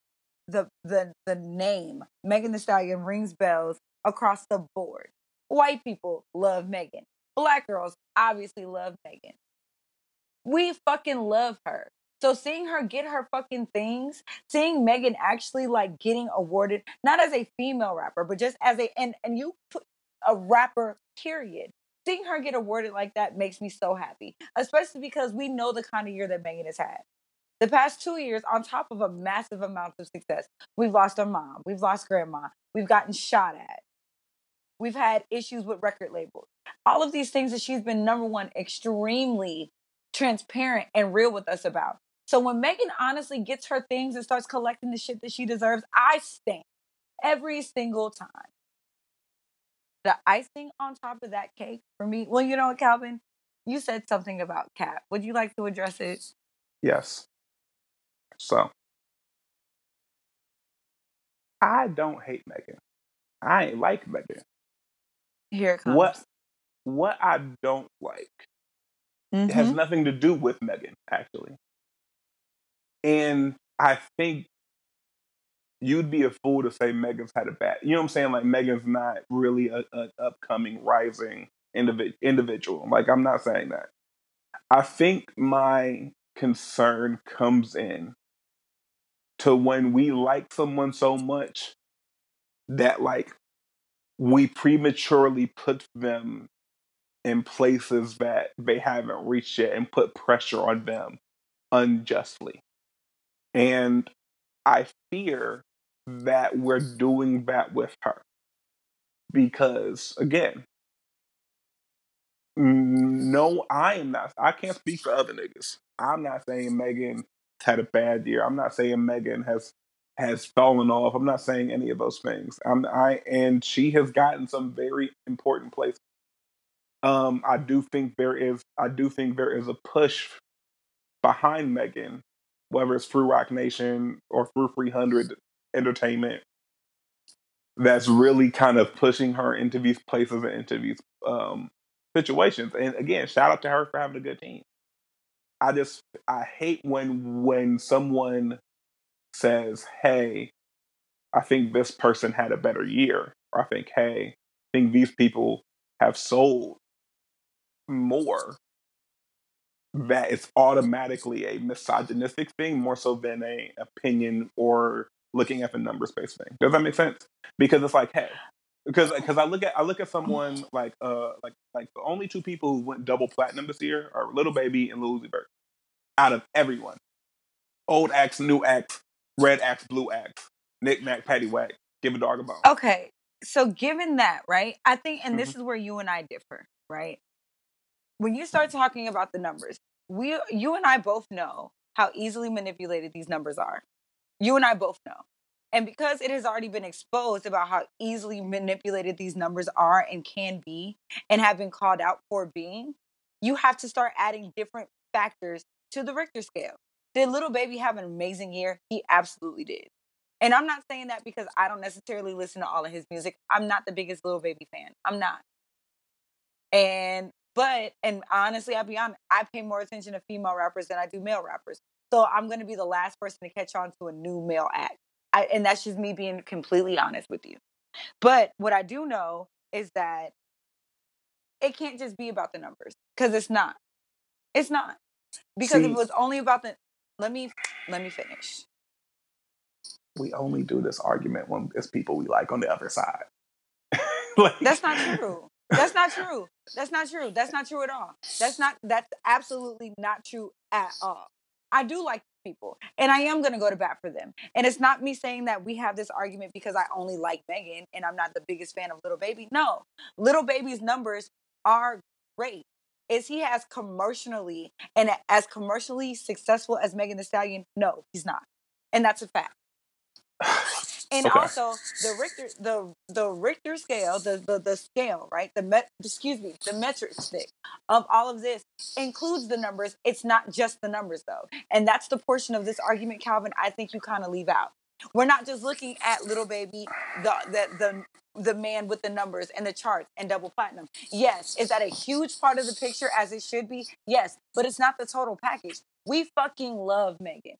Speaker 4: the the the name, Megan Thee Stallion rings bells across the board. White people love Megan. Black girls obviously love Megan. We fucking love her. So seeing her get her fucking things, seeing Megan actually like getting awarded, not as a female rapper, but just as a and and you put a rapper, period. Seeing her get awarded like that makes me so happy, especially because we know the kind of year that Megan has had. The past two years, on top of a massive amount of success, we've lost our mom, we've lost grandma, we've gotten shot at, we've had issues with record labels. All of these things that she's been number one, extremely transparent and real with us about. So when Megan honestly gets her things and starts collecting the shit that she deserves, I stand every single time the icing on top of that cake for me. Well, you know what, Calvin? You said something about Cap. Would you like to address it?
Speaker 3: Yes. So, I don't hate Megan. I ain't like Megan.
Speaker 4: Here it comes.
Speaker 3: What what I don't like mm-hmm. has nothing to do with Megan, actually. And I think you'd be a fool to say Megan's had a bad. You know what I'm saying? Like Megan's not really a, an upcoming rising individ- individual. Like I'm not saying that. I think my concern comes in to when we like someone so much that like we prematurely put them in places that they haven't reached yet and put pressure on them unjustly. And I fear that we're doing that with her. Because again, no, I am not. I can't speak for other niggas. I'm not saying Megan had a bad year. I'm not saying Megan has has fallen off. I'm not saying any of those things. I'm I and she has gotten some very important places. Um, I do think there is. I do think there is a push behind Megan, whether it's through Roc Nation or through 300 entertainment that's really kind of pushing her into these places and into these um, situations. And again, shout out to her for having a good team. I just I hate when when someone says, "Hey, I think this person had a better year," or "I think, hey, I think these people have sold more." That it's automatically a misogynistic thing more so than a opinion or looking at the numbers based thing. Does that make sense? Because it's like, hey, because because I look at I look at someone like uh like like the only two people who went double platinum this year are Lil Baby and Lil Uzi Vert. Out of everyone, old acts, new acts, red acts, blue acts, Nick Nack, Patty Whack, give a dog a bone.
Speaker 4: Okay, so given that, right? I think, and mm-hmm. this is where you and I differ, right? When you start talking about the numbers, we, you and I both know how easily manipulated these numbers are. You and I both know. And because it has already been exposed about how easily manipulated these numbers are and can be and have been called out for being, you have to start adding different factors to the Richter scale. Did Lil Baby have an amazing year? He absolutely did. And I'm not saying that because I don't necessarily listen to all of his music. I'm not the biggest Lil Baby fan. I'm not. And but and honestly, I'll be honest, I pay more attention to female rappers than I do male rappers. So I'm going to be the last person to catch on to a new male act. I, and that's just me being completely honest with you. But what I do know is that it can't just be about the numbers because it's not. It's not. Because See, if it was only about the let me let me finish.
Speaker 3: We only do this argument when it's people we like on the other side.
Speaker 4: like, that's not true. That's not true. That's not true. That's not true at all. That's not that's absolutely not true at all. I do like people and I am going to go to bat for them. And it's not me saying that we have this argument because I only like Megan and I'm not the biggest fan of Lil Baby. No, Lil Baby's numbers are great. Is he as commercially and as commercially successful as Megan Thee Stallion? No, he's not. And that's a fact. And okay. also the Richter the the Richter scale, the the, the scale, right? The met excuse me, the metric stick of all of this includes the numbers. It's not just the numbers though. And that's the portion of this argument, Calvin, I think you kind of leave out. We're not just looking at Lil Baby, the the the the man with the numbers and the charts and double platinum. Yes, is that a huge part of the picture as it should be? Yes, but it's not the total package. We fucking love Megan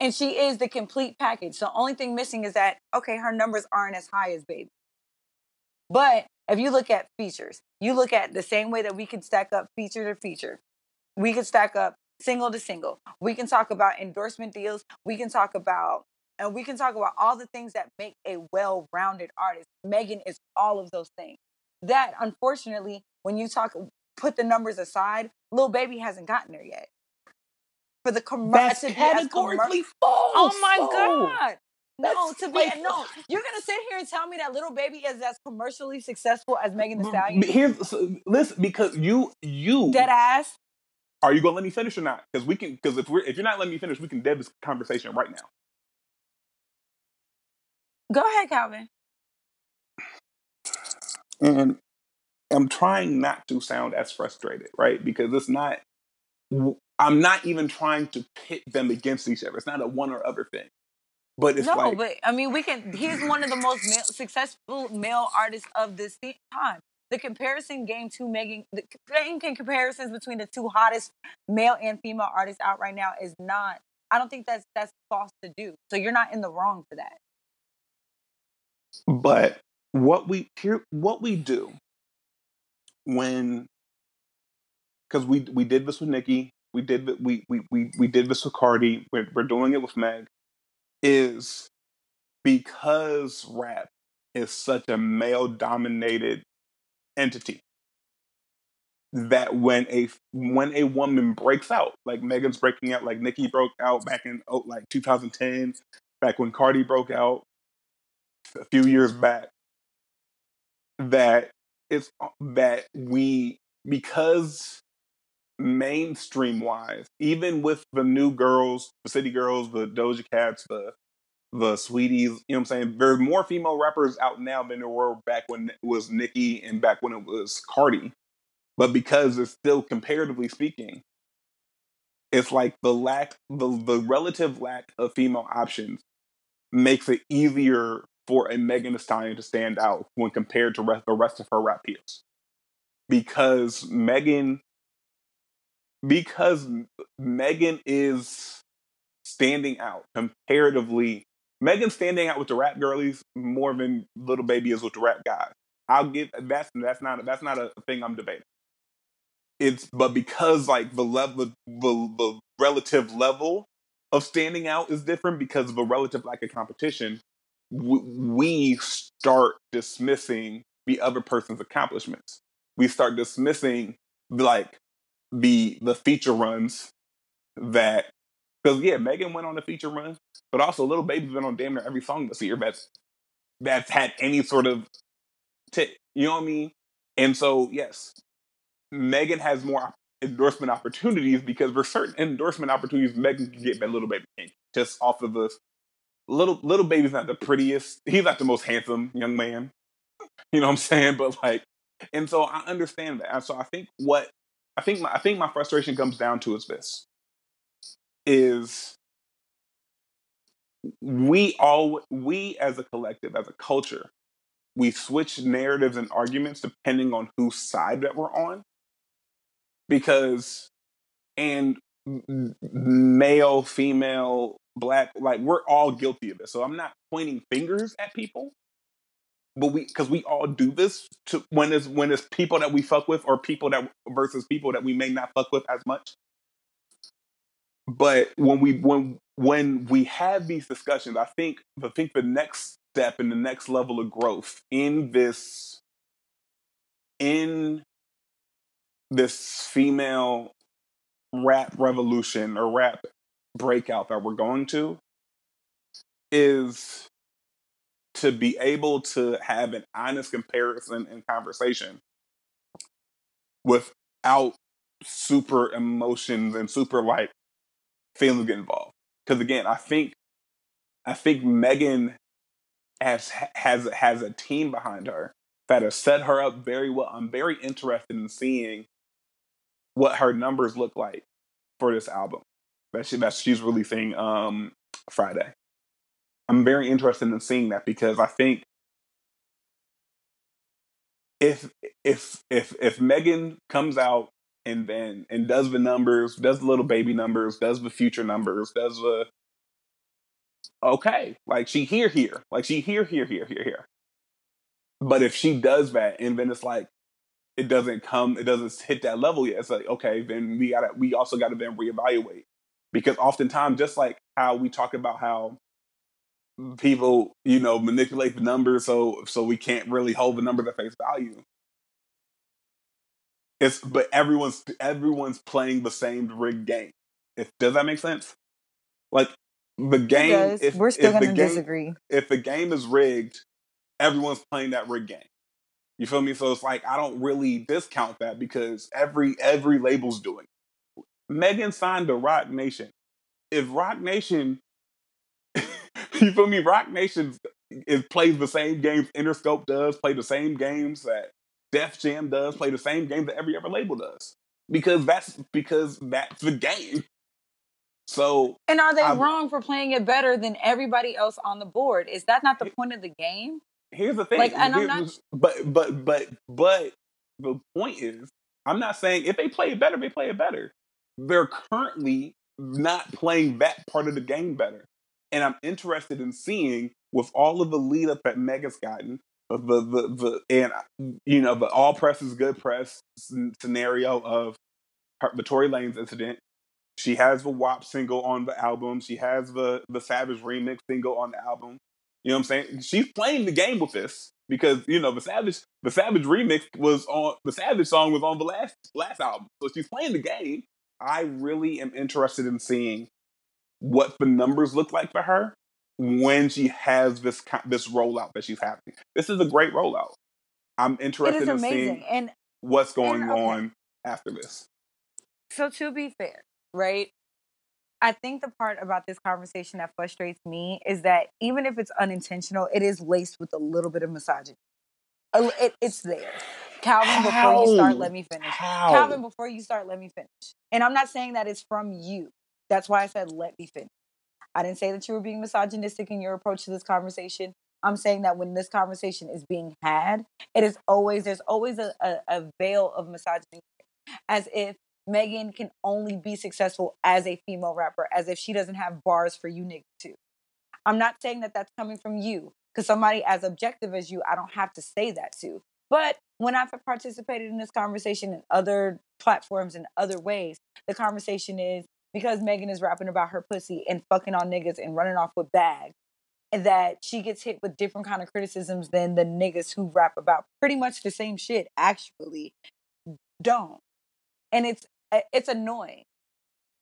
Speaker 4: and she is the complete package. The only thing missing is that okay, her numbers aren't as high as baby. But if you look at features, you look at the same way that we can stack up feature to feature. We can stack up single to single. We can talk about endorsement deals. We can talk about and we can talk about all the things that make a well-rounded artist. Megan is all of those things. That unfortunately, when you talk put the numbers aside, Lil Baby hasn't gotten there yet for the commercial.
Speaker 3: Uh, That's categorically false.
Speaker 4: Oh my god. No, to be no, you're gonna sit here and tell me that Lil Baby is as commercially successful as Megan Thee Stallion.
Speaker 3: Here's so, listen because you you
Speaker 4: dead ass.
Speaker 3: Are you gonna let me finish or not? Because we can because if we're if you're not letting me finish, we can dead this conversation right now.
Speaker 4: Go ahead, Calvin.
Speaker 3: And I'm trying not to sound as frustrated, right? Because it's not I'm not even trying to pit them against each other. It's not a one or other thing. But it's
Speaker 4: no,
Speaker 3: like,
Speaker 4: but I mean, we can. He's one of the most male, successful male artists of this time. The comparison game to Megan, the making comparisons between the two hottest male and female artists out right now is not. I don't think that's that's false to do. So you're not in the wrong for that.
Speaker 3: But what we here, what we do when, because we we did this with Nicki, we did we we we we did this with Cardi. We're, we're doing it with Meg. Is because rap is such a male dominated entity that when a when a woman breaks out, like Megan's breaking out, like Nicki broke out back in oh, like 2010, back when Cardi broke out a few years back, that it's that we because mainstream wise, even with the new girls, the city girls, the Doja Cats, the the Saweeties, you know what I'm saying? There's more female rappers out now than there were back when it was Nicki and back when it was Cardi. But because it's still comparatively speaking, it's like the lack the the relative lack of female options makes it easier for a Megan Thee Stallion to stand out when compared to the rest of her rap peers. Because Megan because Megan is standing out comparatively. Megan's standing out with the rap girlies more than Lil Baby is with the rap guys. I'll give that's that's not that's not a thing I'm debating. It's but because like the level the, the relative level of standing out is different because of a relative lack of competition. we start dismissing the other person's accomplishments. We start dismissing like the the feature runs that because yeah, Megan went on the feature run, but also Lil Baby's been on damn near every song this year that's that's had any sort of tip. You know what I mean? And so yes, Megan has more endorsement opportunities because there's certain endorsement opportunities Megan can get that Lil Baby can't. Just off of the little little baby's not the prettiest. He's not the most handsome young man. You know what I'm saying? But like, and so I understand that. So I think what I think my, I think my frustration comes down to is this: is we all we as a collective, as a culture, we switch narratives and arguments depending on whose side that we're on. Because and male, female, black, like we're all guilty of this. So I'm not pointing fingers at people but we because we all do this to when it's when it's people that we fuck with or people that versus people that we may not fuck with as much. But when we when when we have these discussions, I think I think the next step and the next level of growth in this in this female rap revolution or rap breakout that we're going to is to be able to have an honest comparison and conversation without super emotions and super like feelings get involved. Because again, I think I think Megan has has has a team behind her that has set her up very well. I'm very interested in seeing what her numbers look like for this album that she that she's releasing um Friday. I'm very interested in seeing that because I think if if if if Megan comes out and then and does the numbers, does the Lil Baby numbers, does the future numbers, does the okay, like she here here, like she here here here here here. But if she does that and then it's like it doesn't come, it doesn't hit that level yet. It's like okay, then we gotta we also gotta then reevaluate because oftentimes just like how we talk about how people you know manipulate the numbers so so we can't really hold the numbers at face value. It's but everyone's everyone's playing the same rigged game. If does that make sense? Like the game
Speaker 4: if, we're still gonna disagree.
Speaker 3: if the game is rigged everyone's playing that rigged game. You feel me? So it's like i don't really discount that because every every label's doing it. megan signed to Roc Nation. If Roc Nation you feel me? Roc Nation is plays the same games Interscope does, play the same games that Def Jam does, play the same games that every other label does. Because that's because that's the game. So
Speaker 4: And are they I, wrong for playing it better than everybody else on the board? Is that not the point of the game?
Speaker 3: Here's the thing. Like, and I'm not... but but but but the point is, I'm not saying if they play it better, they play it better. They're currently not playing that part of the game better. And I'm interested in seeing with all of the lead up that Mega's gotten, the the the and you know the all press is good press scenario of her, the Tory Lanez incident. She has the WAP single on the album. She has the the Savage remix single on the album. You know what I'm saying? She's playing the game with this because you know the Savage the Savage remix was on the Savage song was on the last last album, so she's playing the game. I really am interested in seeing what the numbers look like for her when she has this this rollout that she's having. This is a great rollout. I'm interested in amazing. seeing and what's going and, okay. on after this.
Speaker 4: So to be fair, right? I think the part about this conversation that frustrates me is that even if it's unintentional, it is laced with a little bit of misogyny. It, it's there. Calvin, How? before you start, let me finish. How? Calvin, before you start, let me finish. And I'm not saying that it's from you. That's why I said, let me finish. I didn't say that you were being misogynistic in your approach to this conversation. I'm saying that when this conversation is being had, it is always, there's always a, a, a veil of misogyny as if Megan can only be successful as a female rapper, as if she doesn't have bars for you niggas too. I'm not saying that that's coming from you, because somebody as objective as you, I don't have to say that to. But when I've participated in this conversation in other platforms and other ways, the conversation is because Megan is rapping about her pussy and fucking on niggas and running off with bags, that she gets hit with different kind of criticisms than the niggas who rap about pretty much the same shit actually don't. And it's eh, it's annoying.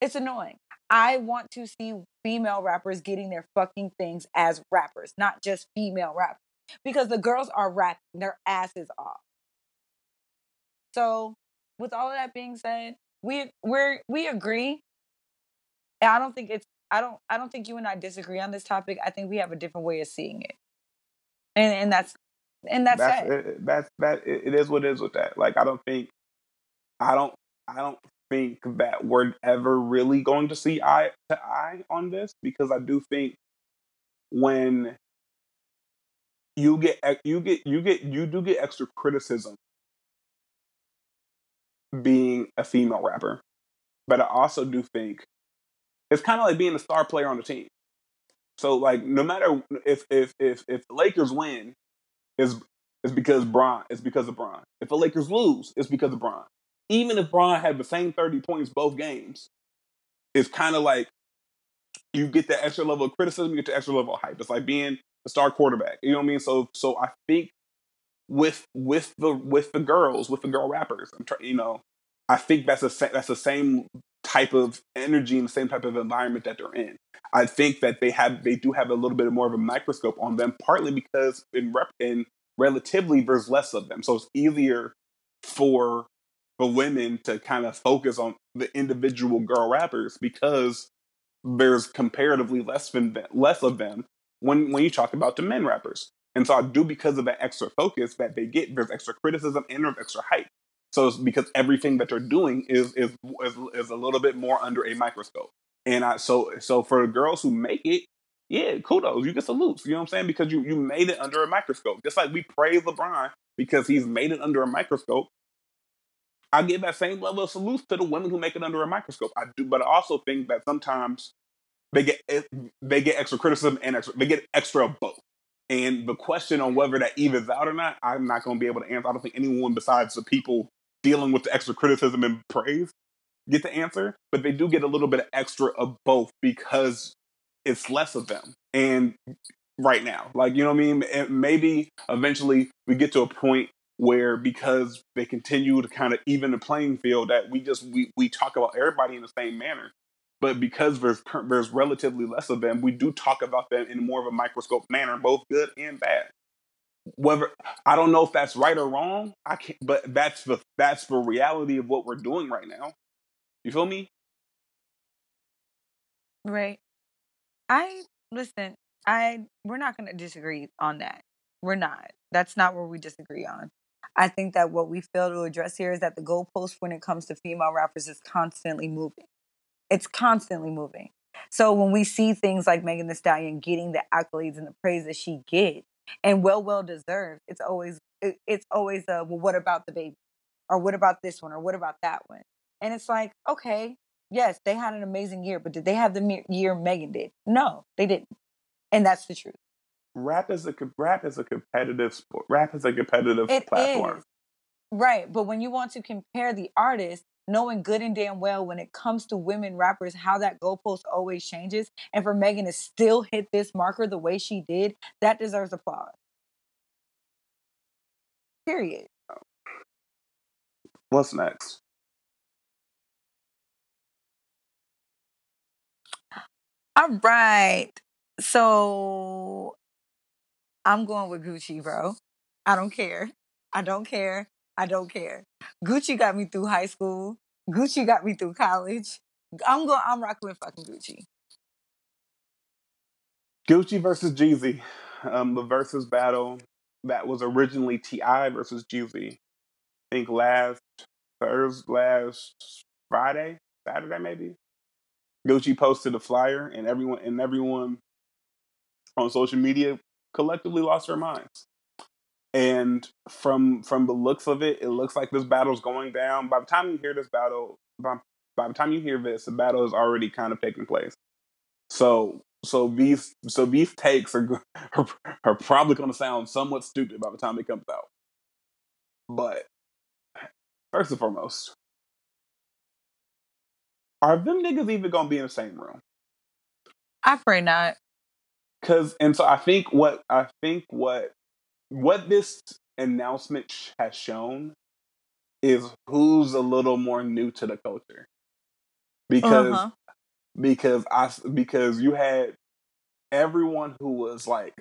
Speaker 4: It's annoying. I want to see female rappers getting their fucking things as rappers, not just female rappers. Because the girls are rapping their asses off. So, with all of that being said, we we're we agree and I don't think it's I don't I don't think you and I disagree on this topic. I think we have a different way of seeing it. And and that's and that's
Speaker 3: that's it, that's that it is what it is with that. Like I don't think I don't I don't think that we're ever really going to see eye to eye on this because I do think when you get you get you get you do get extra criticism being a female rapper but i also do think it's kind of like being a star player on the team. So like no matter if if if if the Lakers win, is it's because Bron. It's because of Bron. If the Lakers lose, it's because of Bron. Even if Bron had the same thirty points both games, it's kind of like you get that extra level of criticism, you get the extra level of hype. It's like being a star quarterback. You know what I mean? So so I think with with the with the girls, with the girl rappers, I'm trying. You know, I think that's a that's the same type of energy and the same type of environment that they're in. I think that they have they do have a little bit more of a microscope on them, partly because in rep in relatively there's less of them, so it's easier for for women to kind of focus on the individual girl rappers because there's comparatively less than less of them when when you talk about the men rappers. And so I do because of that extra focus that they get, there's extra criticism and there's extra hype. So because everything that they're doing is is is, is a little bit more under a microscope. And I so so for the girls who make it, yeah, kudos. You get salutes. You know what I'm saying? Because you you made it under a microscope. Just like we praise LeBron because he's made it under a microscope. I give that same level of salutes to the women who make it under a microscope. I do, but I also think that sometimes they get they get extra criticism and extra they get extra both. And the question on whether that evens out or not, I'm not going to be able to answer. I don't think anyone besides the people dealing with the extra criticism and praise get the answer, but they do get a little bit of extra of both because it's less of them. And right now, like, you know what I mean? maybe eventually we get to a point where because they continue to kind of even the playing field that we just we, we talk about everybody in the same manner but because there's there's relatively less of them we do talk about them in more of a microscope manner both good and bad whether I don't know if that's right or wrong. I can't, but that's the that's the reality of what we're doing right now. You feel me?
Speaker 4: Right. I listen. I we're not going to disagree on that. We're not. That's not where we disagree on. I think that what we fail to address here is that the goalpost when it comes to female rappers is constantly moving. It's constantly moving. So when we see things like Megan Thee Stallion getting the accolades and the praise that she gets, and well well deserved it's always it, it's always a well what about the baby? or what about this one? or what about that one? and it's like okay yes they had an amazing year but did they have the year megan did? No they didn't and that's the truth.
Speaker 3: Rap is a rap is a competitive sport rap is a competitive it platform.
Speaker 4: is. right but when you want to compare the artist knowing good and damn well when it comes to women rappers how that goalpost always changes and for megan to still hit this marker the way she did that deserves applause. Period.
Speaker 3: What's next?
Speaker 4: All right. So i'm going with gucci bro. I don't care. I don't care I don't care. Gucci got me through high school. Gucci got me through college. I'm going. I'm rocking with fucking Gucci.
Speaker 3: Gucci versus Jeezy, um, the Verzuz battle that was originally T.I. versus Jeezy. I think last Thursday, last Friday, Saturday maybe. Gucci posted a flyer, and everyone and everyone on social media collectively lost their minds. And from from the looks of it, it looks like this battle's going down. By the time you hear this battle, by, by the time you hear this, the battle is already kind of taking place. So so these so these takes are are, are probably going to sound somewhat stupid by the time it comes out. But first and foremost, are them niggas even going to be in the same room?
Speaker 4: I pray not.
Speaker 3: Cause and so I think what I think what what this announcement has shown is who's a little more new to the culture because uh-huh. because I because you had everyone who was like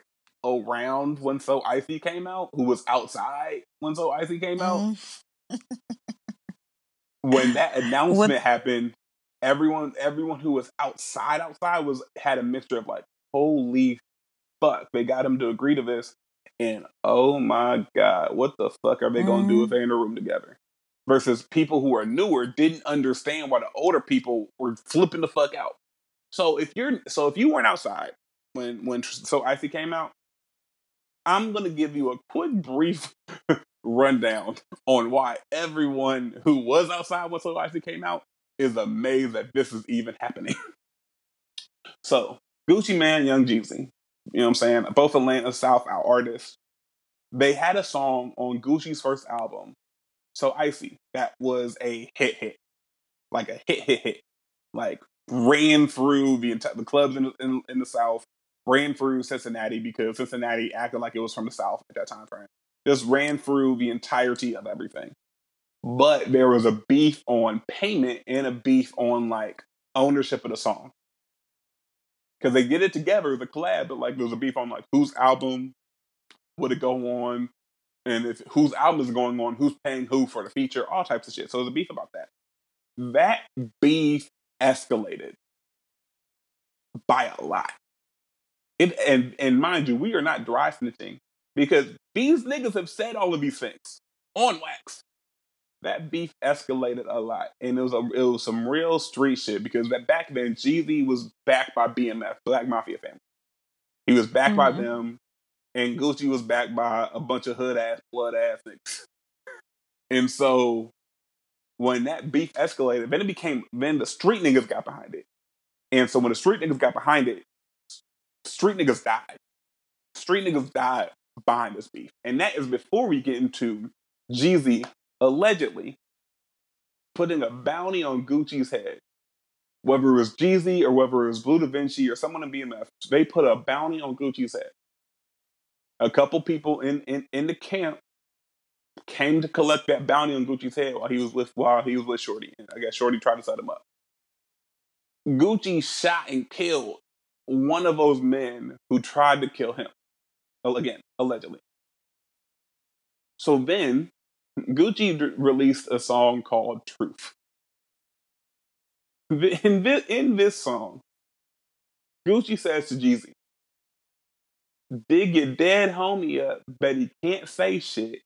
Speaker 3: around when So Icy came out, who was outside when So Icy came out. Mm. when that announcement what? happened, everyone everyone who was outside outside was had a mixture of like, holy fuck, they got him to agree to this. And oh my God, what the fuck are they going to do if mm-hmm. they're in a room together? Versus people who are newer didn't understand why the older people were flipping the fuck out. So if you're so if you weren't outside when when so icy came out, I'm gonna give you a quick brief rundown on why everyone who was outside when so icy came out is amazed that this is even happening. so Gucci Mane, Young Jeezy, you know what I'm saying? Both Atlanta South our artists. They had a song on Gucci's first album, So Icy, that was a hit hit. Like a hit hit hit. Like ran through the entire the clubs in, in, in the South, ran through Cincinnati because Cincinnati acted like it was from the South at that time frame. Just ran through the entirety of everything. but there was a beef on payment and a beef on like ownership of the song. Because they get it together as a collab, but like there's a beef on like whose album would it go on, and if whose album is going on, who's paying who for the feature, all types of shit. So there's a beef about that. That beef escalated by a lot. It, and and mind you, we are not dry snitching because these niggas have said all of these things on wax. That beef escalated a lot, and it was a, it was some real street shit because that back then Jeezy was backed by BMF, Black Mafia family. He was backed mm-hmm. by them, and Gucci was backed by a bunch of hood ass, blood ass niggas. And so when that beef escalated, then it became then the street niggas got behind it. And so when the street niggas got behind it, street niggas died. Street niggas died behind this beef. And that is before we get into Jeezy allegedly putting a bounty on Gucci's head. Whether it was Jeezy or whether it was Bleu DaVinci or someone in BMF, they put a bounty on Gucci's head. A couple people in, in, in the camp came to collect that bounty on Gucci's head while he was with while he was with Shorty. And I guess Shorty tried to set him up. Gucci shot and killed one of those men who tried to kill him. Again, allegedly. So then, Gucci d- released a song called Truth. In this, in this song, Gucci says to Jeezy, Dig your dead homie up, but he can't say shit.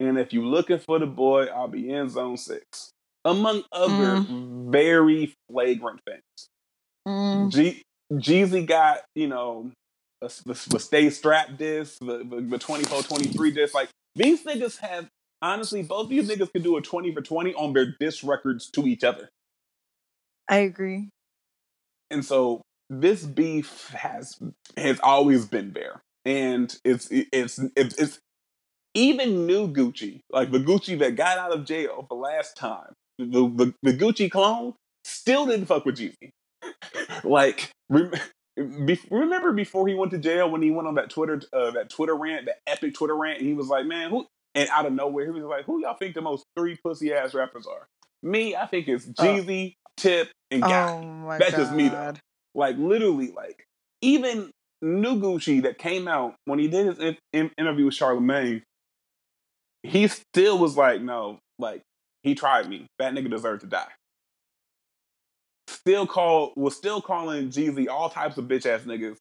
Speaker 3: And if you're looking for the boy, I'll be in zone six. Among other mm. very flagrant things. Mm. G- Jeezy got, you know, the, the stay strapped diss, the, the, the 24 23 diss. Like, these niggas have, honestly, both of these niggas could do a 20 for 20 on their diss records to each other.
Speaker 4: I agree.
Speaker 3: And so this beef has has always been there. And it's it's it's, it's even new Gucci, like the Gucci that got out of jail the last time, the, the, the Gucci clone, still didn't fuck with Jeezy. like, be, remember before he went to jail when he went on that Twitter uh, that Twitter rant, that epic Twitter rant, and he was like, "Man, who?" And out of nowhere, he was like, "Who y'all think the most three pussy ass rappers are?" Me, I think it's oh. Jeezy, oh. Tip, and Guy. Oh That's God. just me though. Like literally, like even new Gucci that came out when he did his in- in- interview with Charlemagne, he still was like, "No, like he tried me. That nigga deserved to die." still call was still calling Jeezy all types of bitch ass niggas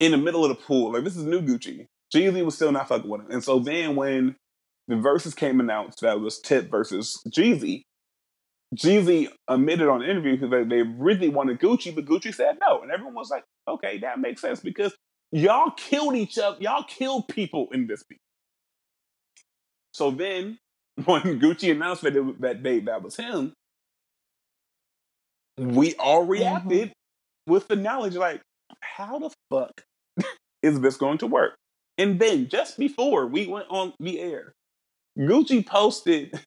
Speaker 3: in the middle of the pool. Like this is new Gucci. Jeezy was still not fucking with him. And so then when the Verzuz came announced that was Tip versus Jeezy, Jeezy admitted on the interview because they, they really wanted Gucci, but Gucci said no. And everyone was like, okay, that makes sense because y'all killed each other, y'all killed people in this beat. So then when Gucci announced that it, that day that was him, we all mm-hmm. reacted mm-hmm. with the knowledge like, how the fuck is this going to work? And then just before we went on the air, Gucci posted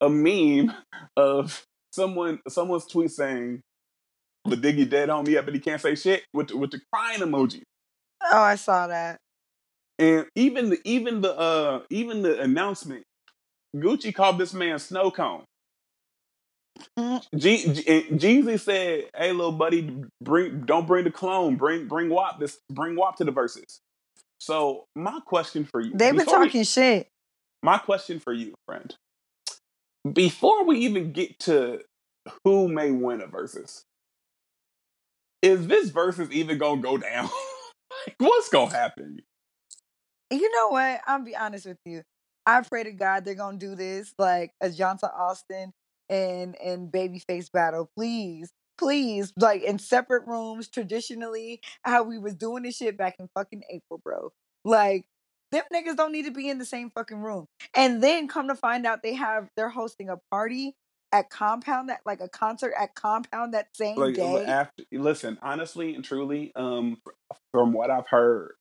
Speaker 3: a meme of someone someone's tweet saying, "The Diggy dead on me up, but he can't say shit" with with the crying emoji.
Speaker 4: Oh, I saw that.
Speaker 3: And even the even the uh even the announcement, Gucci called this man snow cone. G- G- Jeezy said, "Hey, little buddy, bring don't bring the clone. Bring bring WAP this. Bring WAP to the Verzuz." So my question for you,
Speaker 4: they've been talking we, shit.
Speaker 3: My question for you, friend, before we even get to who may win a Verzuz, is this Verzuz even gonna go down? like, what's gonna happen?
Speaker 4: You know what? I'll be honest with you. I pray to God they're gonna do this like a Johnson Austin and and babyface battle please please like in separate rooms traditionally how we was doing this shit back in fucking april bro like them niggas don't need to be in the same fucking room and then come to find out they have they're hosting a party at compound that like a concert at compound that same like, day
Speaker 3: after listen honestly and truly um from what i've heard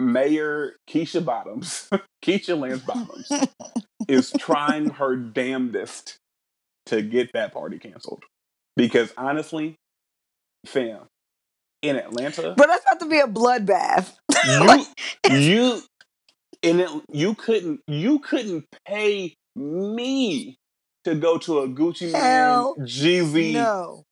Speaker 3: mayor keisha bottoms keisha lance bottoms is trying her damnedest to get that party canceled. Because honestly, fam, in Atlanta,
Speaker 4: but that's about to be a bloodbath.
Speaker 3: you, you, in it, you couldn't, you couldn't pay me to go to a Gucci Hell Man Jeezy no.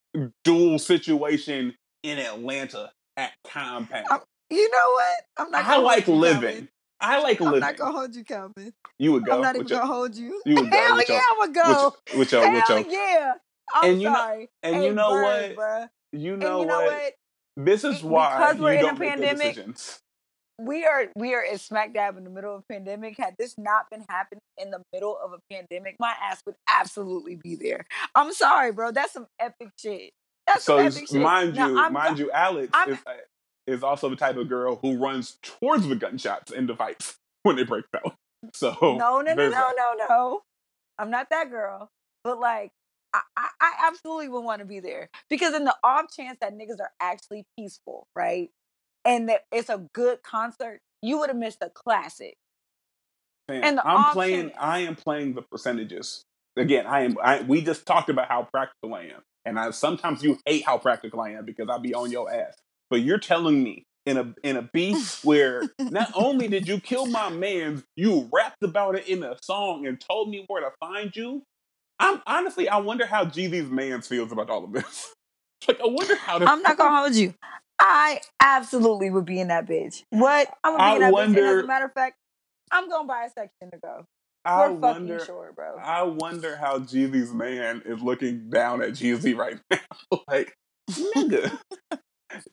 Speaker 3: dual situation in Atlanta at Compound. I'm,
Speaker 4: you know what? I'm not.
Speaker 3: I like living. I like
Speaker 4: I'm
Speaker 3: living.
Speaker 4: I'm not gonna hold you, Calvin.
Speaker 3: You would go.
Speaker 4: I'm not even gonna hold you.
Speaker 3: You would go.
Speaker 4: Hell yeah, I would go.
Speaker 3: With your, with
Speaker 4: your, Hell yeah. I'm
Speaker 3: and you
Speaker 4: sorry.
Speaker 3: Know, and hey, you know
Speaker 4: bird,
Speaker 3: what?
Speaker 4: Bruh.
Speaker 3: You know,
Speaker 4: you know
Speaker 3: what?
Speaker 4: what?
Speaker 3: This is why
Speaker 4: because we're
Speaker 3: in
Speaker 4: a pandemic. We are we are smack dab in the middle of a pandemic. Had this not been happening in the middle of a pandemic, my ass would absolutely be there. I'm sorry, bro. That's some epic shit. That's
Speaker 3: so
Speaker 4: epic shit.
Speaker 3: mind
Speaker 4: now,
Speaker 3: you,
Speaker 4: I'm,
Speaker 3: mind you, Alex
Speaker 4: I'm,
Speaker 3: is, uh, is also the type of girl who runs towards the gunshots in the fights when they break out. So
Speaker 4: no, no, no, no, no, no. I'm not that girl. But like, I, I, I absolutely would want to be there because in the off chance that niggas are actually peaceful, right, and that it's a good concert, you would have missed a classic.
Speaker 3: Man, and I'm playing. Chance, I am playing the percentages again. I am. I, we just talked about how practical I am, and I sometimes you hate how practical I am because I be on your ass. But you're telling me in a in a beef where not only did you kill my man, you rapped about it in a song and told me where to find you. I'm honestly, I wonder how Jeezy's man feels about all of this. like, I wonder how.
Speaker 4: To- I'm not gonna hold you. I absolutely would be in that bitch. What? I'm gonna be I in that wonder, bitch. And as a matter of fact, I'm gonna buy a section to go. I We're wonder, sure, bro.
Speaker 3: I wonder how Jeezy's man is looking down at Jeezy right now. like, nigga,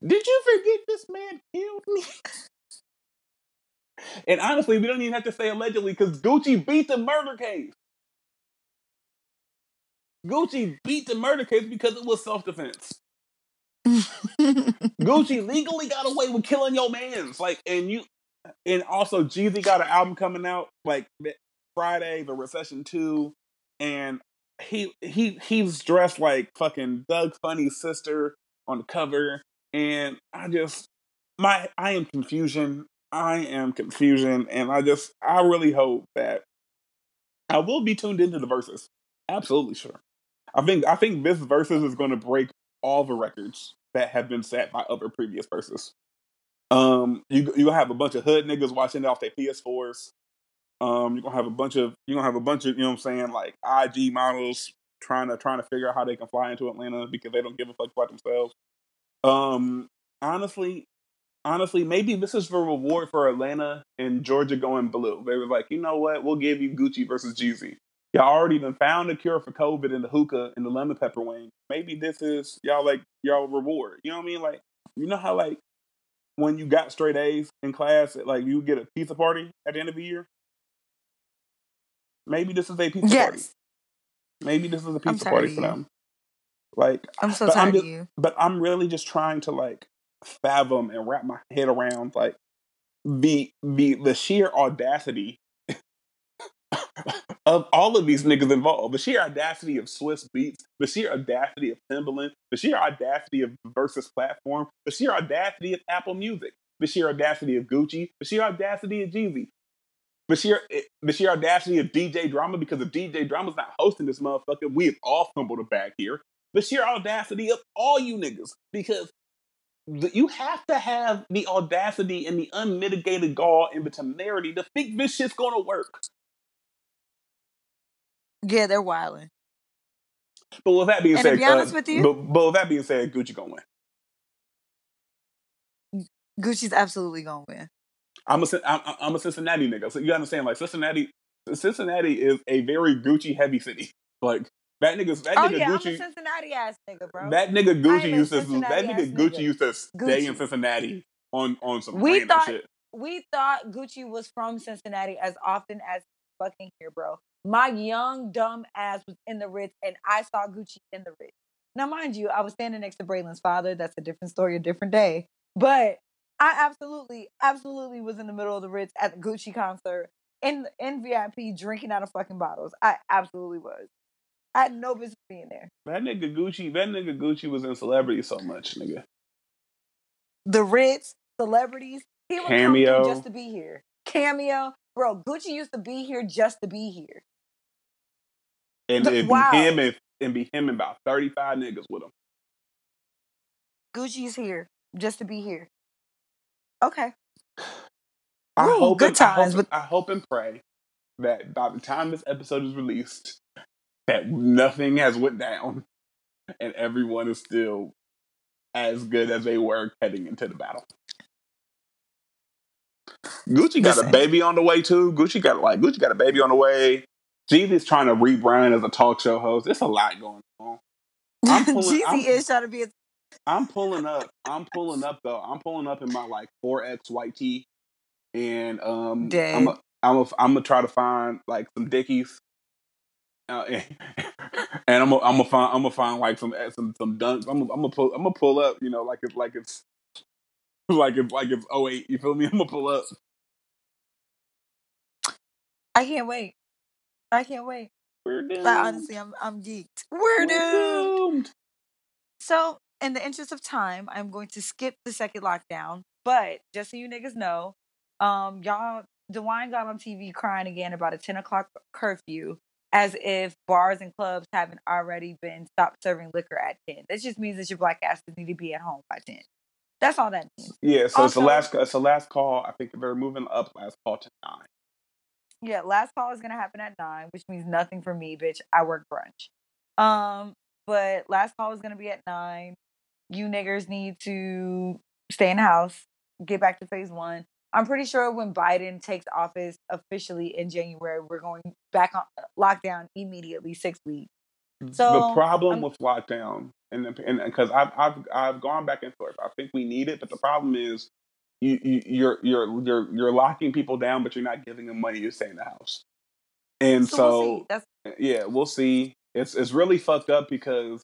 Speaker 3: did you forget this man killed me? and honestly, we don't even have to say allegedly because Gucci beat the murder case. Gucci beat the murder case because it was self defense. Gucci legally got away with killing your man's like, and you, and also Jeezy got an album coming out like Friday, The Recession Two, and he he he's dressed like fucking Doug Funnie's sister on the cover, and I just my I am confusion. I am confusion, and I just I really hope that I will be tuned into the Verzuz. Absolutely sure. I think I think this Verzuz is going to break all the records that have been set by other previous Verzuz. Um, you you have a bunch of hood niggas watching it off their PS4s. Um, you're gonna have a bunch of you're gonna have a bunch of you know what I'm saying like IG models trying to trying to figure out how they can fly into Atlanta because they don't give a fuck about themselves. Um, honestly, honestly, maybe this is the reward for Atlanta and Georgia going blue. They were like, you know what? We'll give you Gucci versus Jeezy. Y'all already done found a cure for COVID in the hookah and the lemon pepper wing. Maybe this is y'all like y'all reward. You know what I mean? Like, you know how like when you got straight A's in class, like you get a pizza party at the end of the year. Maybe this is a pizza yes. party. Maybe this is a pizza party for them. Like
Speaker 4: I'm so tired
Speaker 3: I'm just,
Speaker 4: of you.
Speaker 3: But I'm really just trying to like fathom and wrap my head around like the the the sheer audacity of all of these niggas involved. The sheer audacity of Swizz Beatz, the sheer audacity of Timbaland, the sheer audacity of Verzuz platform, the sheer audacity of Apple Music, the sheer audacity of Gucci, the sheer audacity of Jeezy, the sheer the sheer audacity of DJ Drama because if DJ Drama's not hosting this motherfucker, we have all fumbled a bag here the sheer audacity of all you niggas because you have to have the audacity and the unmitigated gall and the temerity to think this shit's gonna work.
Speaker 4: Yeah, they're wilding.
Speaker 3: But with that being
Speaker 4: and
Speaker 3: said,
Speaker 4: to be honest
Speaker 3: uh,
Speaker 4: with you,
Speaker 3: but, but, with that being said, Gucci gonna
Speaker 4: win. Gucci's absolutely gonna win.
Speaker 3: I'm a I'm, I'm a Cincinnati nigga, so you understand? Like Cincinnati, Cincinnati is a very Gucci heavy city. Like that nigga, that
Speaker 4: oh,
Speaker 3: nigga
Speaker 4: yeah,
Speaker 3: Gucci.
Speaker 4: I'm a Cincinnati ass nigga, bro.
Speaker 3: That nigga Gucci used to. That nigga Gucci nigga. used to stay Gucci. in Cincinnati on on some we thought, shit.
Speaker 4: We thought Gucci was from Cincinnati as often as fucking here, bro. My young dumb ass was in the Ritz, and I saw Gucci in the Ritz. Now, mind you, I was standing next to Braylon's father. That's a different story, a different day. But I absolutely, absolutely was in the middle of the Ritz at the Gucci concert in in VIP, drinking out of fucking bottles. I absolutely was. I had no business being there.
Speaker 3: That nigga Gucci, that nigga Gucci was in celebrity so much, nigga.
Speaker 4: The Ritz, celebrities, he would Cameo. come just to be here. Cameo, bro. Gucci used to be here just to be here.
Speaker 3: And it'd wow. be him and, and be him and about thirty five niggas with him.
Speaker 4: Gucci's here just to be here. Okay.
Speaker 3: I Ooh, hope good and, times. I hope, I hope and pray that by the time this episode is released, that nothing has went down and everyone is still as good as they were heading into the battle. Gucci got Listen. a baby on the way too. Gucci got like Gucci got a baby on the way. Jeezy's trying to rebrand as a talk show host. It's a lot going on.
Speaker 4: I'm pulling, Jeezy is trying to be. A-
Speaker 3: I'm pulling up. I'm pulling up though. I'm pulling up in my like 4X white tee, and um, Dead. I'm a, I'm a, I'm gonna try to find like some Dickies, uh, and, and I'm gonna I'm gonna find I'm gonna find like some eh, some some dunks. I'm gonna, I'm gonna pull I'm gonna pull up. You know, like it's like it's like it's like it's 08. You feel me? I'm gonna pull up.
Speaker 4: I can't wait. I can't wait.
Speaker 3: We're doomed.
Speaker 4: But honestly, I'm I'm geeked. We're, We're doomed. doomed. So, in the interest of time, I'm going to skip the second lockdown. But just so you niggas know, um, y'all, DeWine got on TV crying again about a 10 o'clock curfew, as if bars and clubs haven't already been stopped serving liquor at 10. That just means that your black asses need to be at home by 10. That's all that means.
Speaker 3: Yeah, so also, it's the last it's the last call. I think they're moving up last call to nine.
Speaker 4: Yeah, last call is gonna happen at nine, which means nothing for me, bitch. I work brunch. Um, but last call is gonna be at nine. You niggers need to stay in the house, get back to phase one. I'm pretty sure when Biden takes office officially in January, we're going back on uh, lockdown immediately, six weeks. So
Speaker 3: the problem with lockdown, and because I've I've I've gone back and forth. I think we need it, but the problem is you, you you're you're you're you're locking people down, but you're not giving them money to stay in the house. And so, so we'll uh, yeah, we'll see. It's it's really fucked up because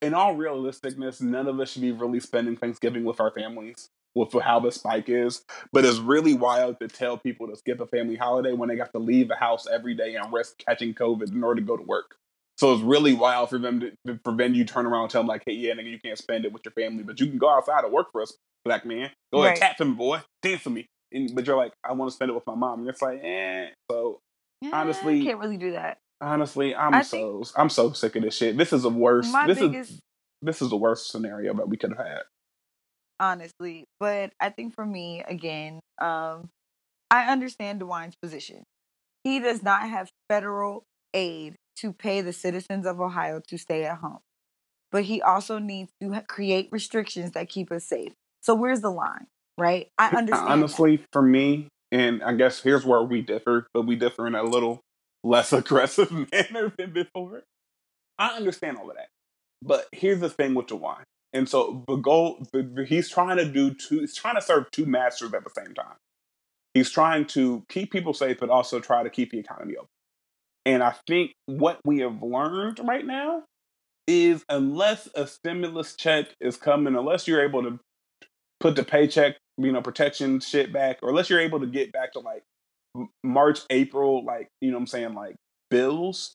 Speaker 3: in all realisticness, none of us should be really spending Thanksgiving with our families with how the spike is. But it's really wild to tell people to skip a family holiday when they got to leave the house every day and risk catching COVID in order to go to work. So it's really wild for them to for them you turn around and tell them like, hey, yeah, nigga, you can't spend it with your family, but you can go outside and work for us, black man. Go ahead, tap for me, boy, dance for me. And, but you're like, I want to spend it with my mom. And it's like, eh. So yeah, honestly, I
Speaker 4: can't really do that.
Speaker 3: Honestly, I'm I so I'm so sick of this shit. This is the worst. This biggest, is this is the worst scenario that we could have had.
Speaker 4: Honestly, but I think for me, again, um, I understand DeWine's position. He does not have federal aid to pay the citizens of Ohio to stay at home, but he also needs to create restrictions that keep us safe. So where's the line, right? I understand.
Speaker 3: Honestly, that. for me, and I guess here's where we differ, but we differ in a little less aggressive manner than before. I understand all of that. But here's the thing with DeWine. And so the goal, the, he's trying to do two, he's trying to serve two masters at the same time. He's trying to keep people safe, but also try to keep the economy open. And I think what we have learned right now is unless a stimulus check is coming, unless you're able to put the paycheck, you know, protection shit back, or unless you're able to get back to like March, April, like, you know I'm saying, like bills,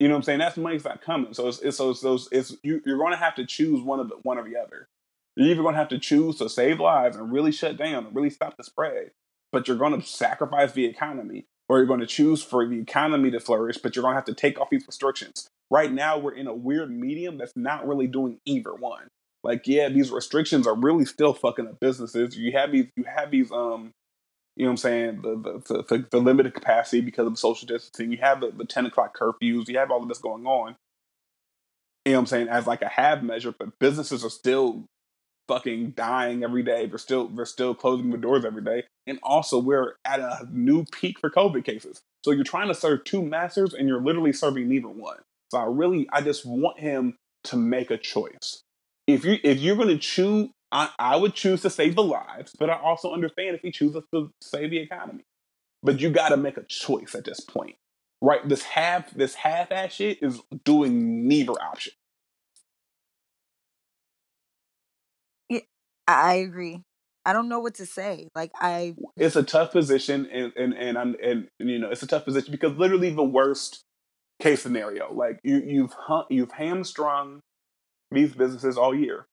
Speaker 3: you know what I'm saying? That's money's not coming. So it's, it's so it's those it's you, you're going to have to choose one of the one or the other. You're either going to have to choose to save lives and really shut down and really stop the spread, but you're going to sacrifice the economy, or you're going to choose for the economy to flourish, but you're going to have to take off these restrictions. Right now, we're in a weird medium that's not really doing either one. Like, yeah, these restrictions are really still fucking up businesses. You have these, you have these, um, you know what I'm saying, the the, the, the limited capacity because of social distancing. You have the, the 10 o'clock curfews. You have all of this going on. You know what I'm saying, as like a have measure, but businesses are still fucking dying every day. They're still they're still closing the doors every day. And also we're at a new peak for COVID cases. So you're trying to serve two masters and you're literally serving neither one. So I really I just want him to make a choice. If you if you're gonna choose I, I would choose to save the lives, but I also understand if he chooses to save the economy. But you got to make a choice at this point, right? This half this half ass shit is doing neither option.
Speaker 4: Yeah, I agree. I don't know what to say. Like I,
Speaker 3: it's a tough position, and and and I'm and, and you know it's a tough position because literally the worst case scenario, like you you've you've hamstrung these businesses all year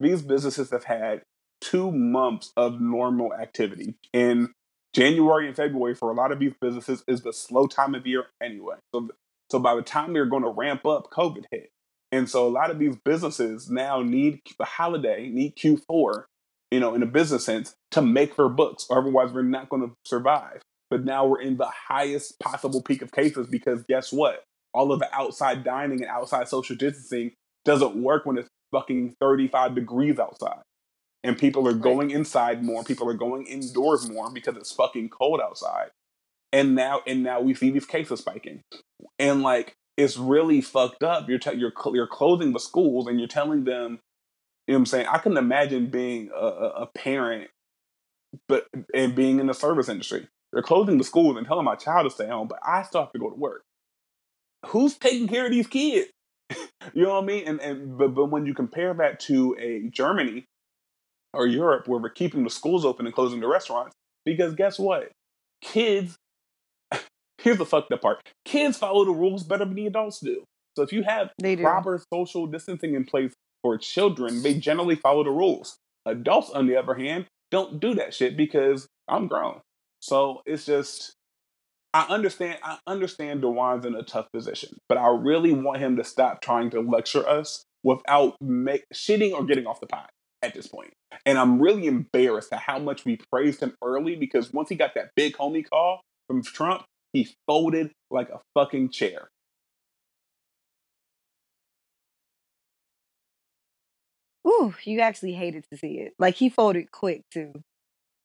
Speaker 3: these businesses have had two months of normal activity. In January and February, for a lot of these businesses, is the slow time of year anyway. So, so by the time they're going to ramp up, COVID hit. And so a lot of these businesses now need the holiday, need Q4, you know, in a business sense, to make their books, or otherwise we're not going to survive. but now we're in the highest possible peak of cases because guess what? All of the outside dining and outside social distancing doesn't work when it's fucking 35 degrees outside. And people are going inside more, people are going indoors more because it's fucking cold outside. And now and now we see these cases spiking. And like it's really fucked up. You're te- you're you're closing the schools and you're telling them you know what I'm saying? I can imagine being a, a parent but and being in the service industry. They're closing the schools and telling my child to stay home, but I still have to go to work. Who's taking care of these kids? you know what I mean? And and but, but when you compare that to a Germany or Europe where we're keeping the schools open and closing the restaurants, because guess what? Kids here's the fucked up part. Kids follow the rules better than the adults do. So if you have proper social distancing in place for children, they generally follow the rules. Adults, on the other hand, don't do that shit because I'm grown. So it's just I understand I understand DeWine's in a tough position, but I really want him to stop trying to lecture us without make, shitting or getting off the pot at this point. And I'm really embarrassed at how much we praised him early because once he got that big homie call from Trump, he folded like a fucking chair.
Speaker 4: Ooh, you actually hated to see it. Like he folded quick too.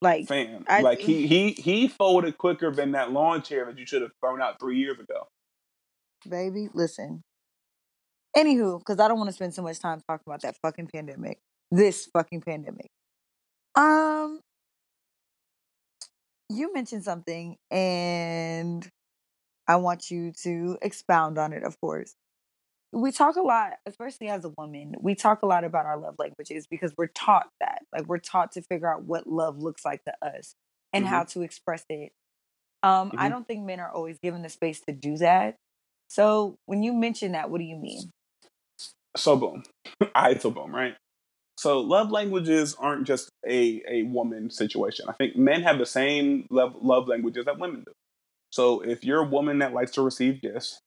Speaker 4: Like
Speaker 3: fam, I, like he he he folded quicker than that lawn chair that you should have thrown out three years ago.
Speaker 4: Baby, listen. Anywho, because I don't want to spend so much time talking about that fucking pandemic. This fucking pandemic. Um, you mentioned something, and I want you to expound on it. Of course, we talk a lot, especially as a woman, we talk a lot about our love languages because we're taught that. Like we're taught to figure out what love looks like to us and mm-hmm. how to express it. Um, mm-hmm. I don't think men are always given the space to do that. So when you mention that, what do you mean?
Speaker 3: So boom. I so boom, right? So love languages aren't just a, a woman situation. I think men have the same love love languages that women do. So if you're a woman that likes to receive gifts,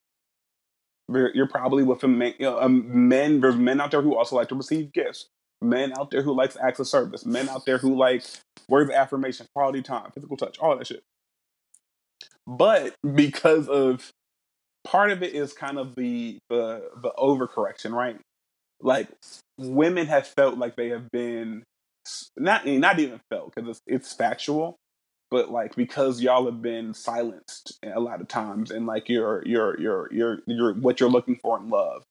Speaker 3: you're probably with a man, you know, men. There's men out there who also like to receive gifts. Men out there who likes acts of service. Men out there who like words of affirmation, quality time, physical touch, all that shit. But because of part of it is kind of the the the overcorrection, right? Like women have felt like they have been not not even felt because it's it's factual but like because y'all have been silenced a lot of times and like your your your your your what you're looking for in love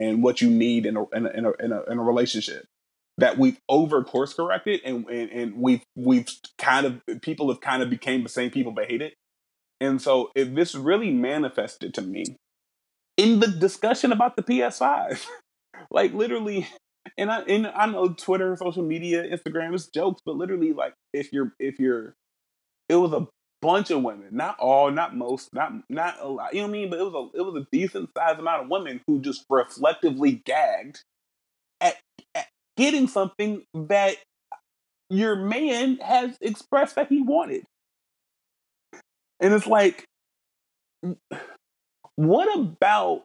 Speaker 3: and what you need in a in a in a, in a, in a relationship that we've over course corrected and, and and we've we've kind of people have kind of became the same people but hate it. And so if this really manifested to me in the discussion about the ps5 like literally and I and I know Twitter, social media, Instagram is jokes, but literally like if you're if you're it was a bunch of women, not all, not most, not not a lot. You know what I mean? But it was a it was a decent sized amount of women who just reflectively gagged at, at getting something that your man has expressed that he wanted. And it's like, what about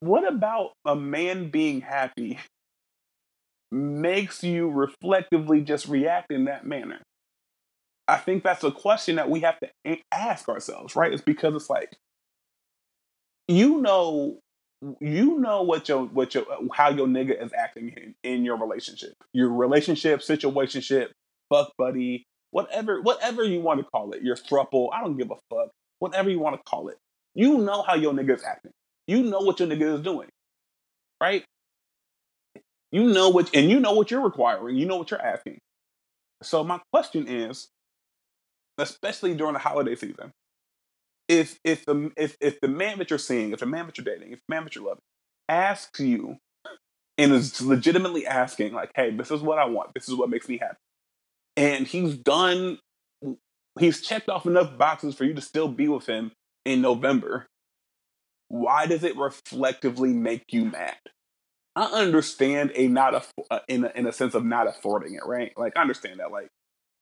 Speaker 3: what about a man being happy makes you reflectively just react in that manner? I think that's a question that we have to ask ourselves, right? It's because it's like you know you know what your what your how your nigga is acting in, in your relationship. Your relationship, situationship, fuck buddy, whatever whatever you want to call it. Your thruple, I don't give a fuck. Whatever you want to call it. You know how your nigga is acting. You know what your nigga is doing. Right? You know what and you know what you're requiring. You know what you're asking. So my question is, especially during the holiday season. If if the if if the man that you're seeing, if the man that you're dating, if the man that you're loving asks you and is legitimately asking, like, hey, this is what I want, this is what makes me happy. And he's done he's checked off enough boxes for you to still be with him in November. Why does it reflectively make you mad? I understand a not a, in a, in a sense of not affording it, right? Like I understand that. Like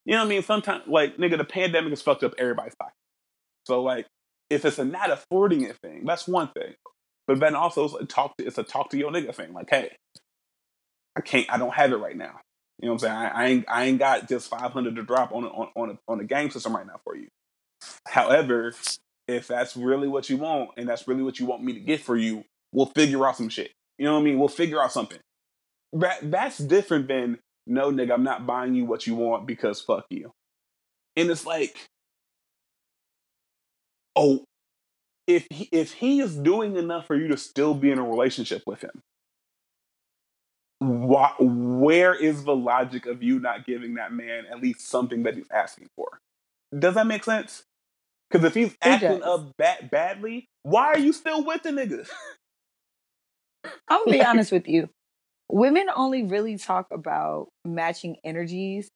Speaker 3: you know what I mean? Sometimes, like, nigga, the pandemic has fucked up everybody's pocket. So, like, if it's a not affording it thing, that's one thing. But then also, it's a talk to, it's a talk to your nigga thing. Like, hey, I can't, I don't have it right now. You know what I'm saying? I, I ain't I ain't got just 500 to drop on a, on on a, on a game system right now for you. However, if that's really what you want and that's really what you want me to get for you, we'll figure out some shit. You know what I mean? We'll figure out something. That, that's different than no nigga, I'm not buying you what you want because fuck you. And it's like, oh, if he, if he is doing enough for you to still be in a relationship with him, why, where is the logic of you not giving that man at least something that he's asking for? Does that make sense? Because if he's acting up bad, badly, why are you still with the nigga?
Speaker 4: I'm gonna be honest with you. Women only really talk about matching energies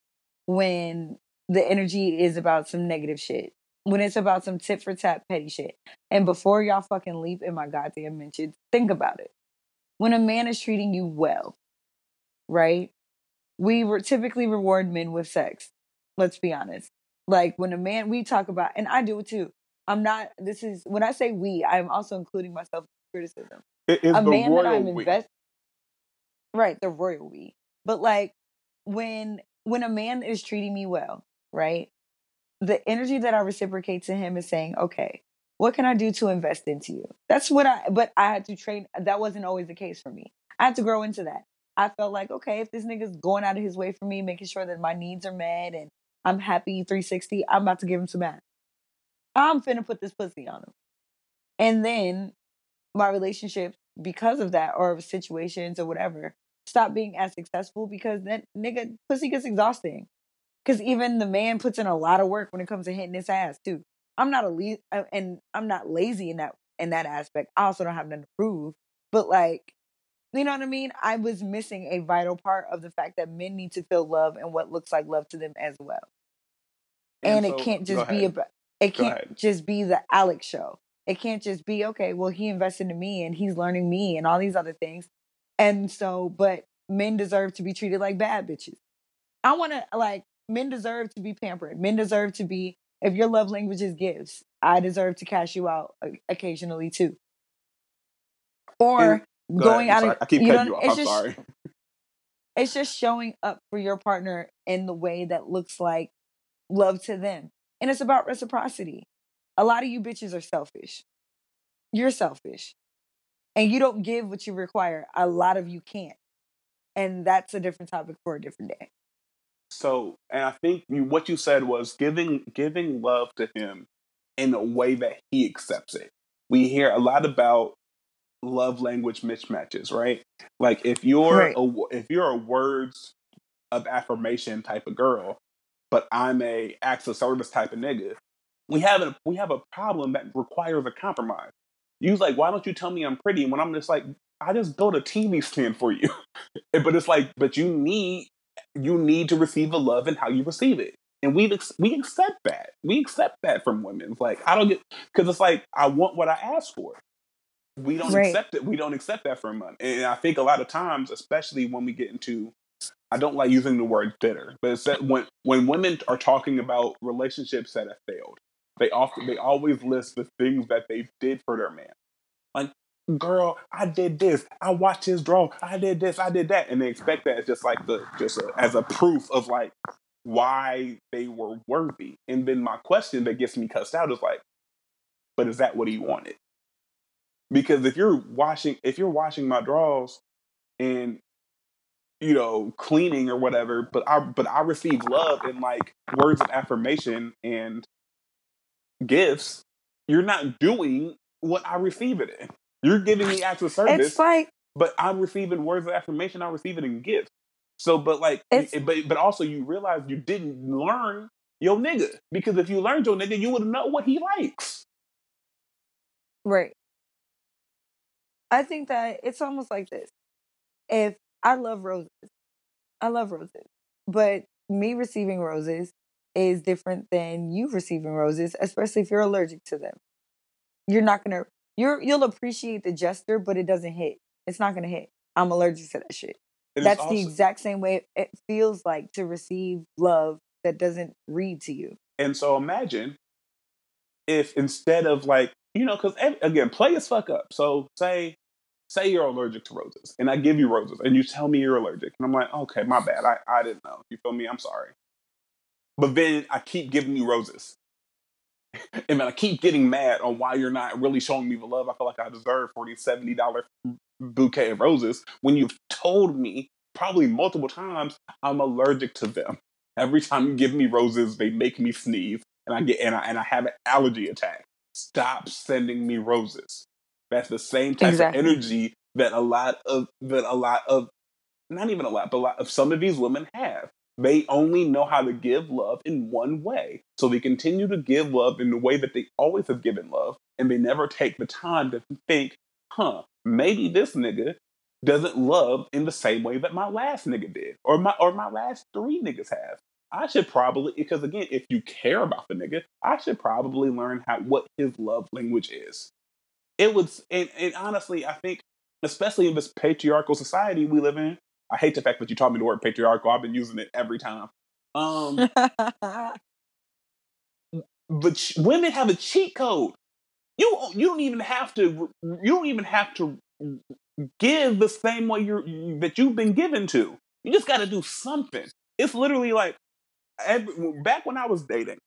Speaker 4: when the energy is about some negative shit. When it's about some tit for tat petty shit. And before y'all fucking leap in my goddamn mention, think about it. When a man is treating you well, right? We re- typically reward men with sex. Let's be honest. Like when a man, we talk about, and I do it too. I'm not. This is when I say we. I'm also including myself in criticism.
Speaker 3: It is a man that I'm invested.
Speaker 4: Right, the royal we. But like when when a man is treating me well, right? The energy that I reciprocate to him is saying, okay, what can I do to invest into you? That's what I. But I had to train. That wasn't always the case for me. I had to grow into that. I felt like, okay, if this nigga's going out of his way for me, making sure that my needs are met and I'm happy 360. I'm about to give him some ass. I'm finna put this pussy on him. And then my relationships, because of that, or situations or whatever, stop being as successful because that nigga pussy gets exhausting. Because even the man puts in a lot of work when it comes to hitting his ass too. I'm not a le- uh, and I'm not lazy in that in that aspect. I also don't have nothing to prove, but like you know what I mean? I was missing a vital part of the fact that men need to feel love and what looks like love to them as well. And, and so, it can't just be about it can't just be the Alex show. It can't just be okay, well he invested in me and he's learning me and all these other things. And so but men deserve to be treated like bad bitches. I want to like men deserve to be pampered. Men deserve to be if your love language is gifts, I deserve to cash you out uh, occasionally too. Or going out of
Speaker 3: I keep cutting you off. I'm just, sorry.
Speaker 4: It's just showing up for your partner in the way that looks like love to them. And it's about reciprocity. A lot of you bitches are selfish. You're selfish. And you don't give what you require. A lot of you can't. And that's a different topic for a different day.
Speaker 3: So, and I think you, what you said was giving giving love to him in a way that he accepts it. We hear a lot about love language mismatches, right? Like if you're right. a, if you're a words of affirmation type of girl, but I'm a acts of service type of nigga, we have a we have a problem that requires a compromise. You's like, why don't you tell me I'm pretty? When I'm just like, I just go to TV stand for you. but it's like, but you need you need to receive the love and how you receive it. And we we accept that. We accept that from women. It's like I don't get because it's like I want what I ask for we don't right. accept it. We don't accept that from them. And I think a lot of times, especially when we get into, I don't like using the word bitter, but it's that when when women are talking about relationships that have failed, they often they always list the things that they did for their man. Like, girl, I did this. I watched his draw. I did this. I did that, and they expect that as just like the just a, as a proof of like why they were worthy. And then my question that gets me cussed out is like, but is that what he wanted? Because if you're washing if you're washing my draws and you know cleaning or whatever, but I but I receive love and like words of affirmation and gifts, you're not doing what I receive it in. You're giving me acts of service.
Speaker 4: It's like
Speaker 3: but I'm receiving words of affirmation, I receive it in gifts. So but like eh, but but also you realize you didn't learn your nigga. Because if you learned your nigga, you would know what he likes.
Speaker 4: Right. I think that it's almost like this. If I love roses, I love roses, but me receiving roses is different than you receiving roses, especially if you're allergic to them. You're not gonna you're you'll appreciate the gesture, but it doesn't hit. It's not gonna hit. I'm allergic to that shit. It That's also, the exact same way it feels like to receive love that doesn't read to you.
Speaker 3: And so imagine if instead of like, you know, because again, play as fuck up. So say say you're allergic to roses, and I give you roses, and you tell me you're allergic, and I'm like, okay, my bad, I, I didn't know. You feel me? I'm sorry. But then I keep giving you roses. and then I keep getting mad on why you're not really showing me the love I feel like I deserve for these $70 bouquet of roses when you've told me probably multiple times I'm allergic to them. Every time you give me roses, they make me sneeze and I get and I, and I have an allergy attack. Stop sending me roses. That's the same type exactly. of energy that a lot of that a lot of not even a lot, but a lot of some of these women have. They only know how to give love in one way. So they continue to give love in the way that they always have given love, and they never take the time to think, huh, maybe this nigga doesn't love in the same way that my last nigga did, or my or my last three niggas have. I should probably because again, if you care about the nigga, I should probably learn how what his love language is. It was and, and honestly, I think especially in this patriarchal society we live in, I hate the fact that you taught me the word patriarchal. I've been using it every time. Um, but women have a cheat code. You you don't even have to you don't even have to mm, mm, give the same way you're mm, that you've been given to. You just got to do something. It's literally like every, back when I was dating.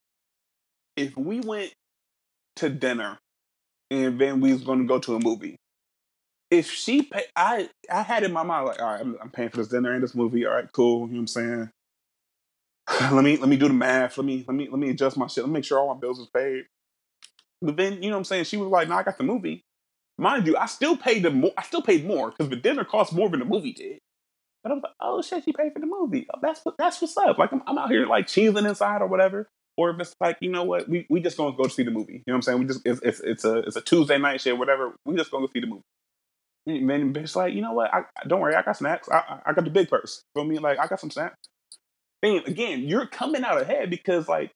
Speaker 3: If we went to dinner and then we was going to go to a movie, if she pay, I I had in my mind like, all right, I'm, I'm paying for this dinner and this movie. All right, cool. You know what I'm saying? let me let me do the math. Let me let me let me adjust my shit. Let me make sure all my bills is paid. But then you know what I'm saying? She was like, "No, I got the movie." Mind you, I still paid the more. I still paid more because the dinner cost more than the movie did. But I was like, "Oh shit, she paid for the movie. Oh, that's what that's what's up." Like I'm, I'm out here like cheesing inside or whatever. Or if it's like, you know what, we, we just gonna go see the movie. You know what I'm saying? We just it's, it's, it's a it's a Tuesday night shit, whatever. We just gonna go see the movie. Man, bitch, like, you know what? I, don't worry, I got snacks. I, I got the big purse. Feel me? Like, I got some snacks. And again, you're coming out ahead because, like,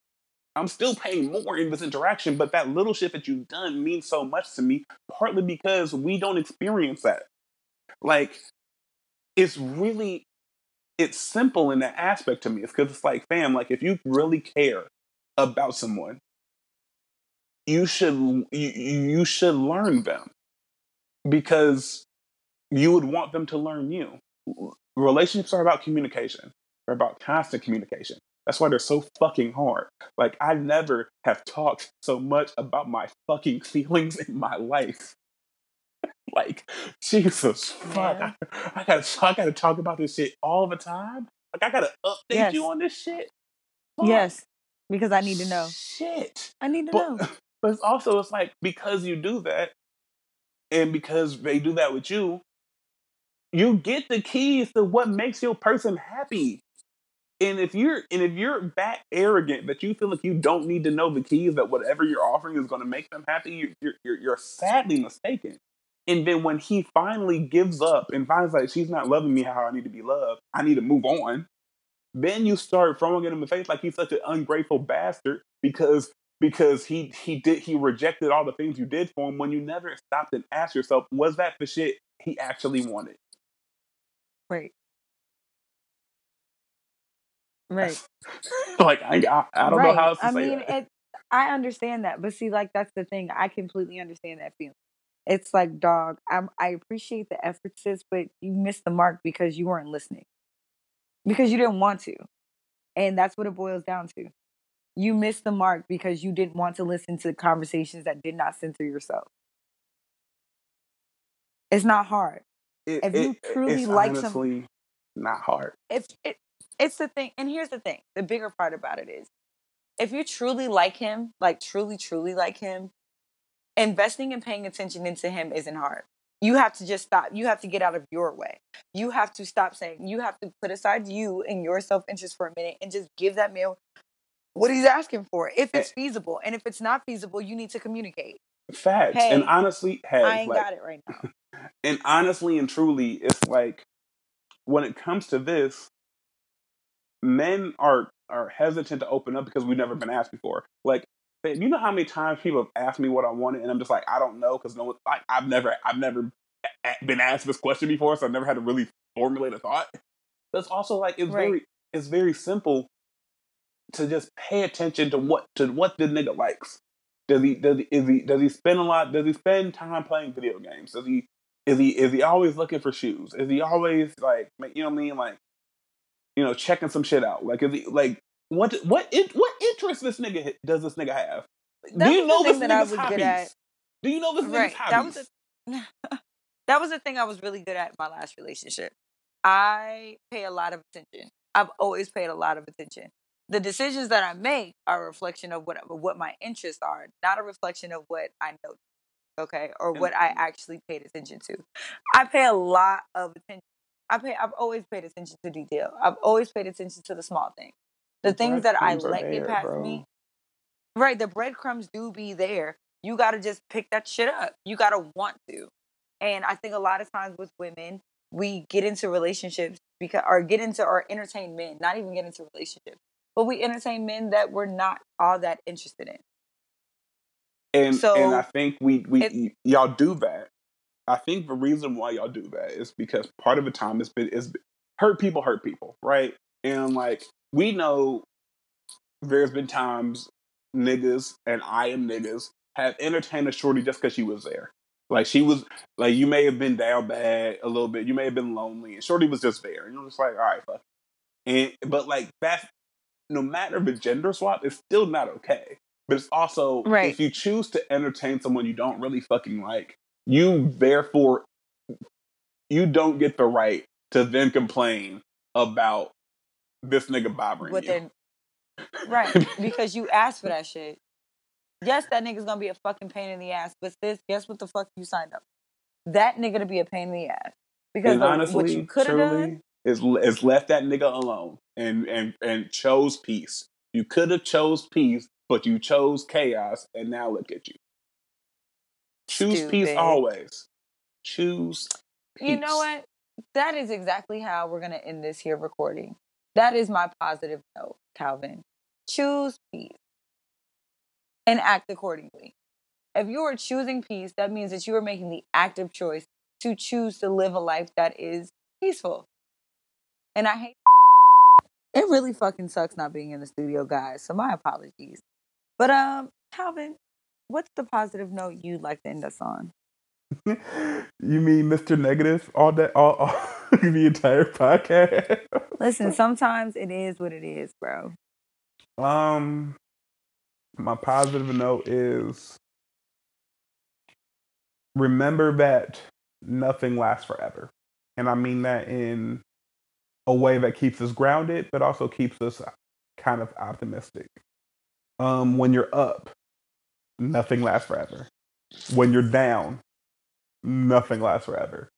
Speaker 3: I'm still paying more in this interaction, but that little shit that you've done means so much to me, partly because we don't experience that. Like, it's really, it's simple in that aspect to me. It's because it's like, fam, like, if you really care about someone, you should you, you should learn them because you would want them to learn you. Relationships are about communication. They're about constant communication. That's why they're so fucking hard. Like I never have talked so much about my fucking feelings in my life. like Jesus fuck, I, I, gotta I gotta talk about this shit all the time. Like I gotta update yes. you on this shit.
Speaker 4: Fuck. Yes, because I need to know.
Speaker 3: Shit,
Speaker 4: I need to
Speaker 3: but,
Speaker 4: know.
Speaker 3: But it's also it's like because you do that, and because they do that with you, you get the keys to what makes your person happy. And if you're and if you're that arrogant that you feel like you don't need to know the keys that whatever you're offering is going to make them happy, you're, you're, you're sadly mistaken. And then when he finally gives up and finds like she's not loving me how I need to be loved, I need to move on. Then you start throwing it in the face like he's such an ungrateful bastard because because he he did he rejected all the things you did for him when you never stopped and asked yourself, was that the shit he actually wanted?
Speaker 4: Right. Right.
Speaker 3: like I, I, I don't right. know how else to I say mean, that. It,
Speaker 4: I understand that, but see, like that's the thing. I completely understand that feeling. It's like, dog, I'm, I appreciate the efforts, but you missed the mark because you weren't listening, because you didn't want to, and that's what it boils down to you missed the mark because you didn't want to listen to conversations that did not center yourself. It's not hard.
Speaker 3: It, if you it, truly like some, not hard.
Speaker 4: If it, it's the thing, and here's the thing: the bigger part about it is, if you truly like him, like truly, truly like him, investing and paying attention into him isn't hard. You have to just stop. You have to get out of your way. You have to stop saying. You have to put aside you and your self interest for a minute and just give that male what he's asking for if eh it's feasible. And if it's not feasible, you need to communicate.
Speaker 3: Facts. Hey, and honestly, hey,
Speaker 4: I ain't like, got it right now.
Speaker 3: And honestly and truly, it's like when it comes to this, men are are hesitant to open up because we've never been asked before. Like, you know how many times people have asked me what I wanted, and I'm just like, I don't know, because no, one, like, I've never, I've never been asked this question before, so I've never had to really formulate a thought. But it's also like it's right. very, it's very simple to just pay attention to what to what the nigga likes. Does he does he is he does he spend a lot? Does he spend time playing video games? Does he Is he is he always looking for shoes? Is he always like you know what I mean? Like you know, checking some shit out. Like is he like what what what interest this nigga does this nigga have?
Speaker 4: That
Speaker 3: Do you know this
Speaker 4: that I
Speaker 3: nigga's
Speaker 4: was
Speaker 3: hobbies?
Speaker 4: good at.
Speaker 3: Do you know this
Speaker 4: Right.
Speaker 3: nigga's
Speaker 4: That
Speaker 3: hobbies?
Speaker 4: was a, that was the thing I was really good at in my last relationship. I pay a lot of attention. I've always paid a lot of attention. The decisions that I make are a reflection of what what my interests are, not a reflection of what I know. Okay, or what I actually paid attention to. I pay a lot of attention. I pay. I've always paid attention to detail. I've always paid attention to the small things. The things that I let
Speaker 3: there,
Speaker 4: get past
Speaker 3: bro.
Speaker 4: me. Right, the breadcrumbs do be there. You got to just pick that shit up. You got to want to. And I think a lot of times with women, we get into relationships because, or get into, or entertain men, not even get into relationships, but we entertain men that we're not all that interested in.
Speaker 3: And
Speaker 4: So,
Speaker 3: and I think we we y- y'all do that. I think the reason why y'all do that is because part of the time it's been is hurt people hurt people, right? And like we know there's been times niggas and I am niggas have entertained a shorty just because she was there. Like she was like you may have been down bad a little bit, you may have been lonely, and Shorty was just there. And you're just like, all right, fuck. And but like that's no matter the gender swap, it's still not okay. But it's also
Speaker 4: Right.
Speaker 3: if you choose to entertain someone you don't really fucking like, you therefore you don't get the right to then complain about this nigga bothering
Speaker 4: What
Speaker 3: you.
Speaker 4: Right, because you asked for that shit. Yes, that nigga's gonna be a fucking pain in the ass, but sis, guess what the fuck you signed up? That nigga to be a pain in the ass because
Speaker 3: and
Speaker 4: the-
Speaker 3: honestly,
Speaker 4: what you could have done.
Speaker 3: Is is left that nigga alone and and and chose peace. You could have chose peace, but you chose chaos, and now look at you. Choose peace always. Choose. Peace.
Speaker 4: You know what? That is exactly how we're gonna end this here recording. That is my positive note, Calvin. Choose peace and act accordingly. If you are choosing peace, that means that you are making the active choice to choose to live a life that is peaceful. And I hate it really fucking sucks not being in the studio, guys. So my apologies. But um, Calvin, what's the positive note you'd like to end us on?
Speaker 3: you mean Mr. Negative all that all, all the entire podcast?
Speaker 4: Listen, sometimes it is what it is, bro.
Speaker 3: Um, my positive note is remember that nothing lasts forever. And I mean that in a way that keeps us grounded, but also keeps us kind of optimistic. Um, when you're up, nothing lasts forever. When you're down, nothing lasts forever.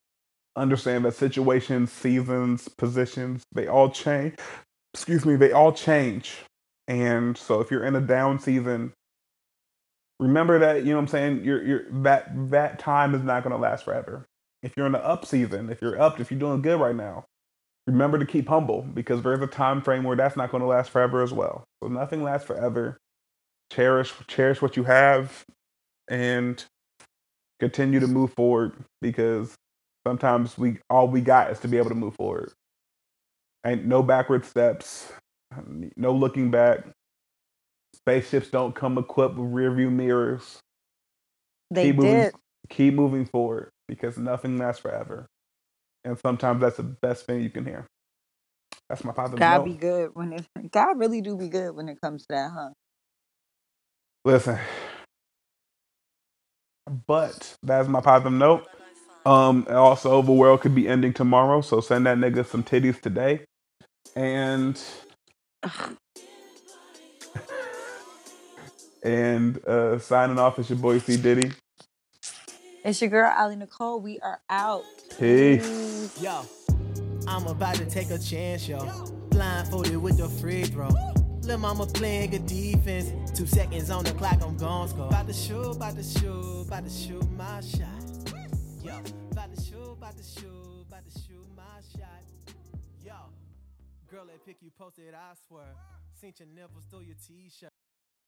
Speaker 3: Understand that situations, seasons, positions, they all change. Excuse me, they all change. And so if you're in a down season, remember that, you know what I'm saying, you're you're that that time is not gonna last forever. If you're in the up season, if you're up, if you're doing good right now, remember to keep humble because there's a time frame where that's not gonna last forever as well. So nothing lasts forever. Cherish cherish what you have and continue to move forward because sometimes we all we got is to be able to move forward. Ain't no backward steps, no looking back. Spaceships don't come equipped with rear view mirrors.
Speaker 4: They
Speaker 3: keep moving,
Speaker 4: did.
Speaker 3: keep moving forward because nothing lasts forever. And sometimes that's the best thing you can hear. That's my positive
Speaker 4: God
Speaker 3: note.
Speaker 4: be good when it. God really do be good when it comes to that, huh?
Speaker 3: Listen. But that's my positive note. Um, also the world could be ending tomorrow, so send that nigga some titties today. And and uh signing off is your boy C Diddy.
Speaker 4: It's your girl Ali Nicole. We are out.
Speaker 3: Peace.
Speaker 1: Yo, I'm about to take a chance, yo. Blindfolded with the free throw. Lil' mama playing good defense. Two seconds on the clock, I'm gon' score. About to shoot, about to shoot, about to shoot my shot. Yo, about to shoot, about to shoot, about to shoot my shot. Yo, girl that pick you posted, I swear. Seen your nipples through your t-shirt.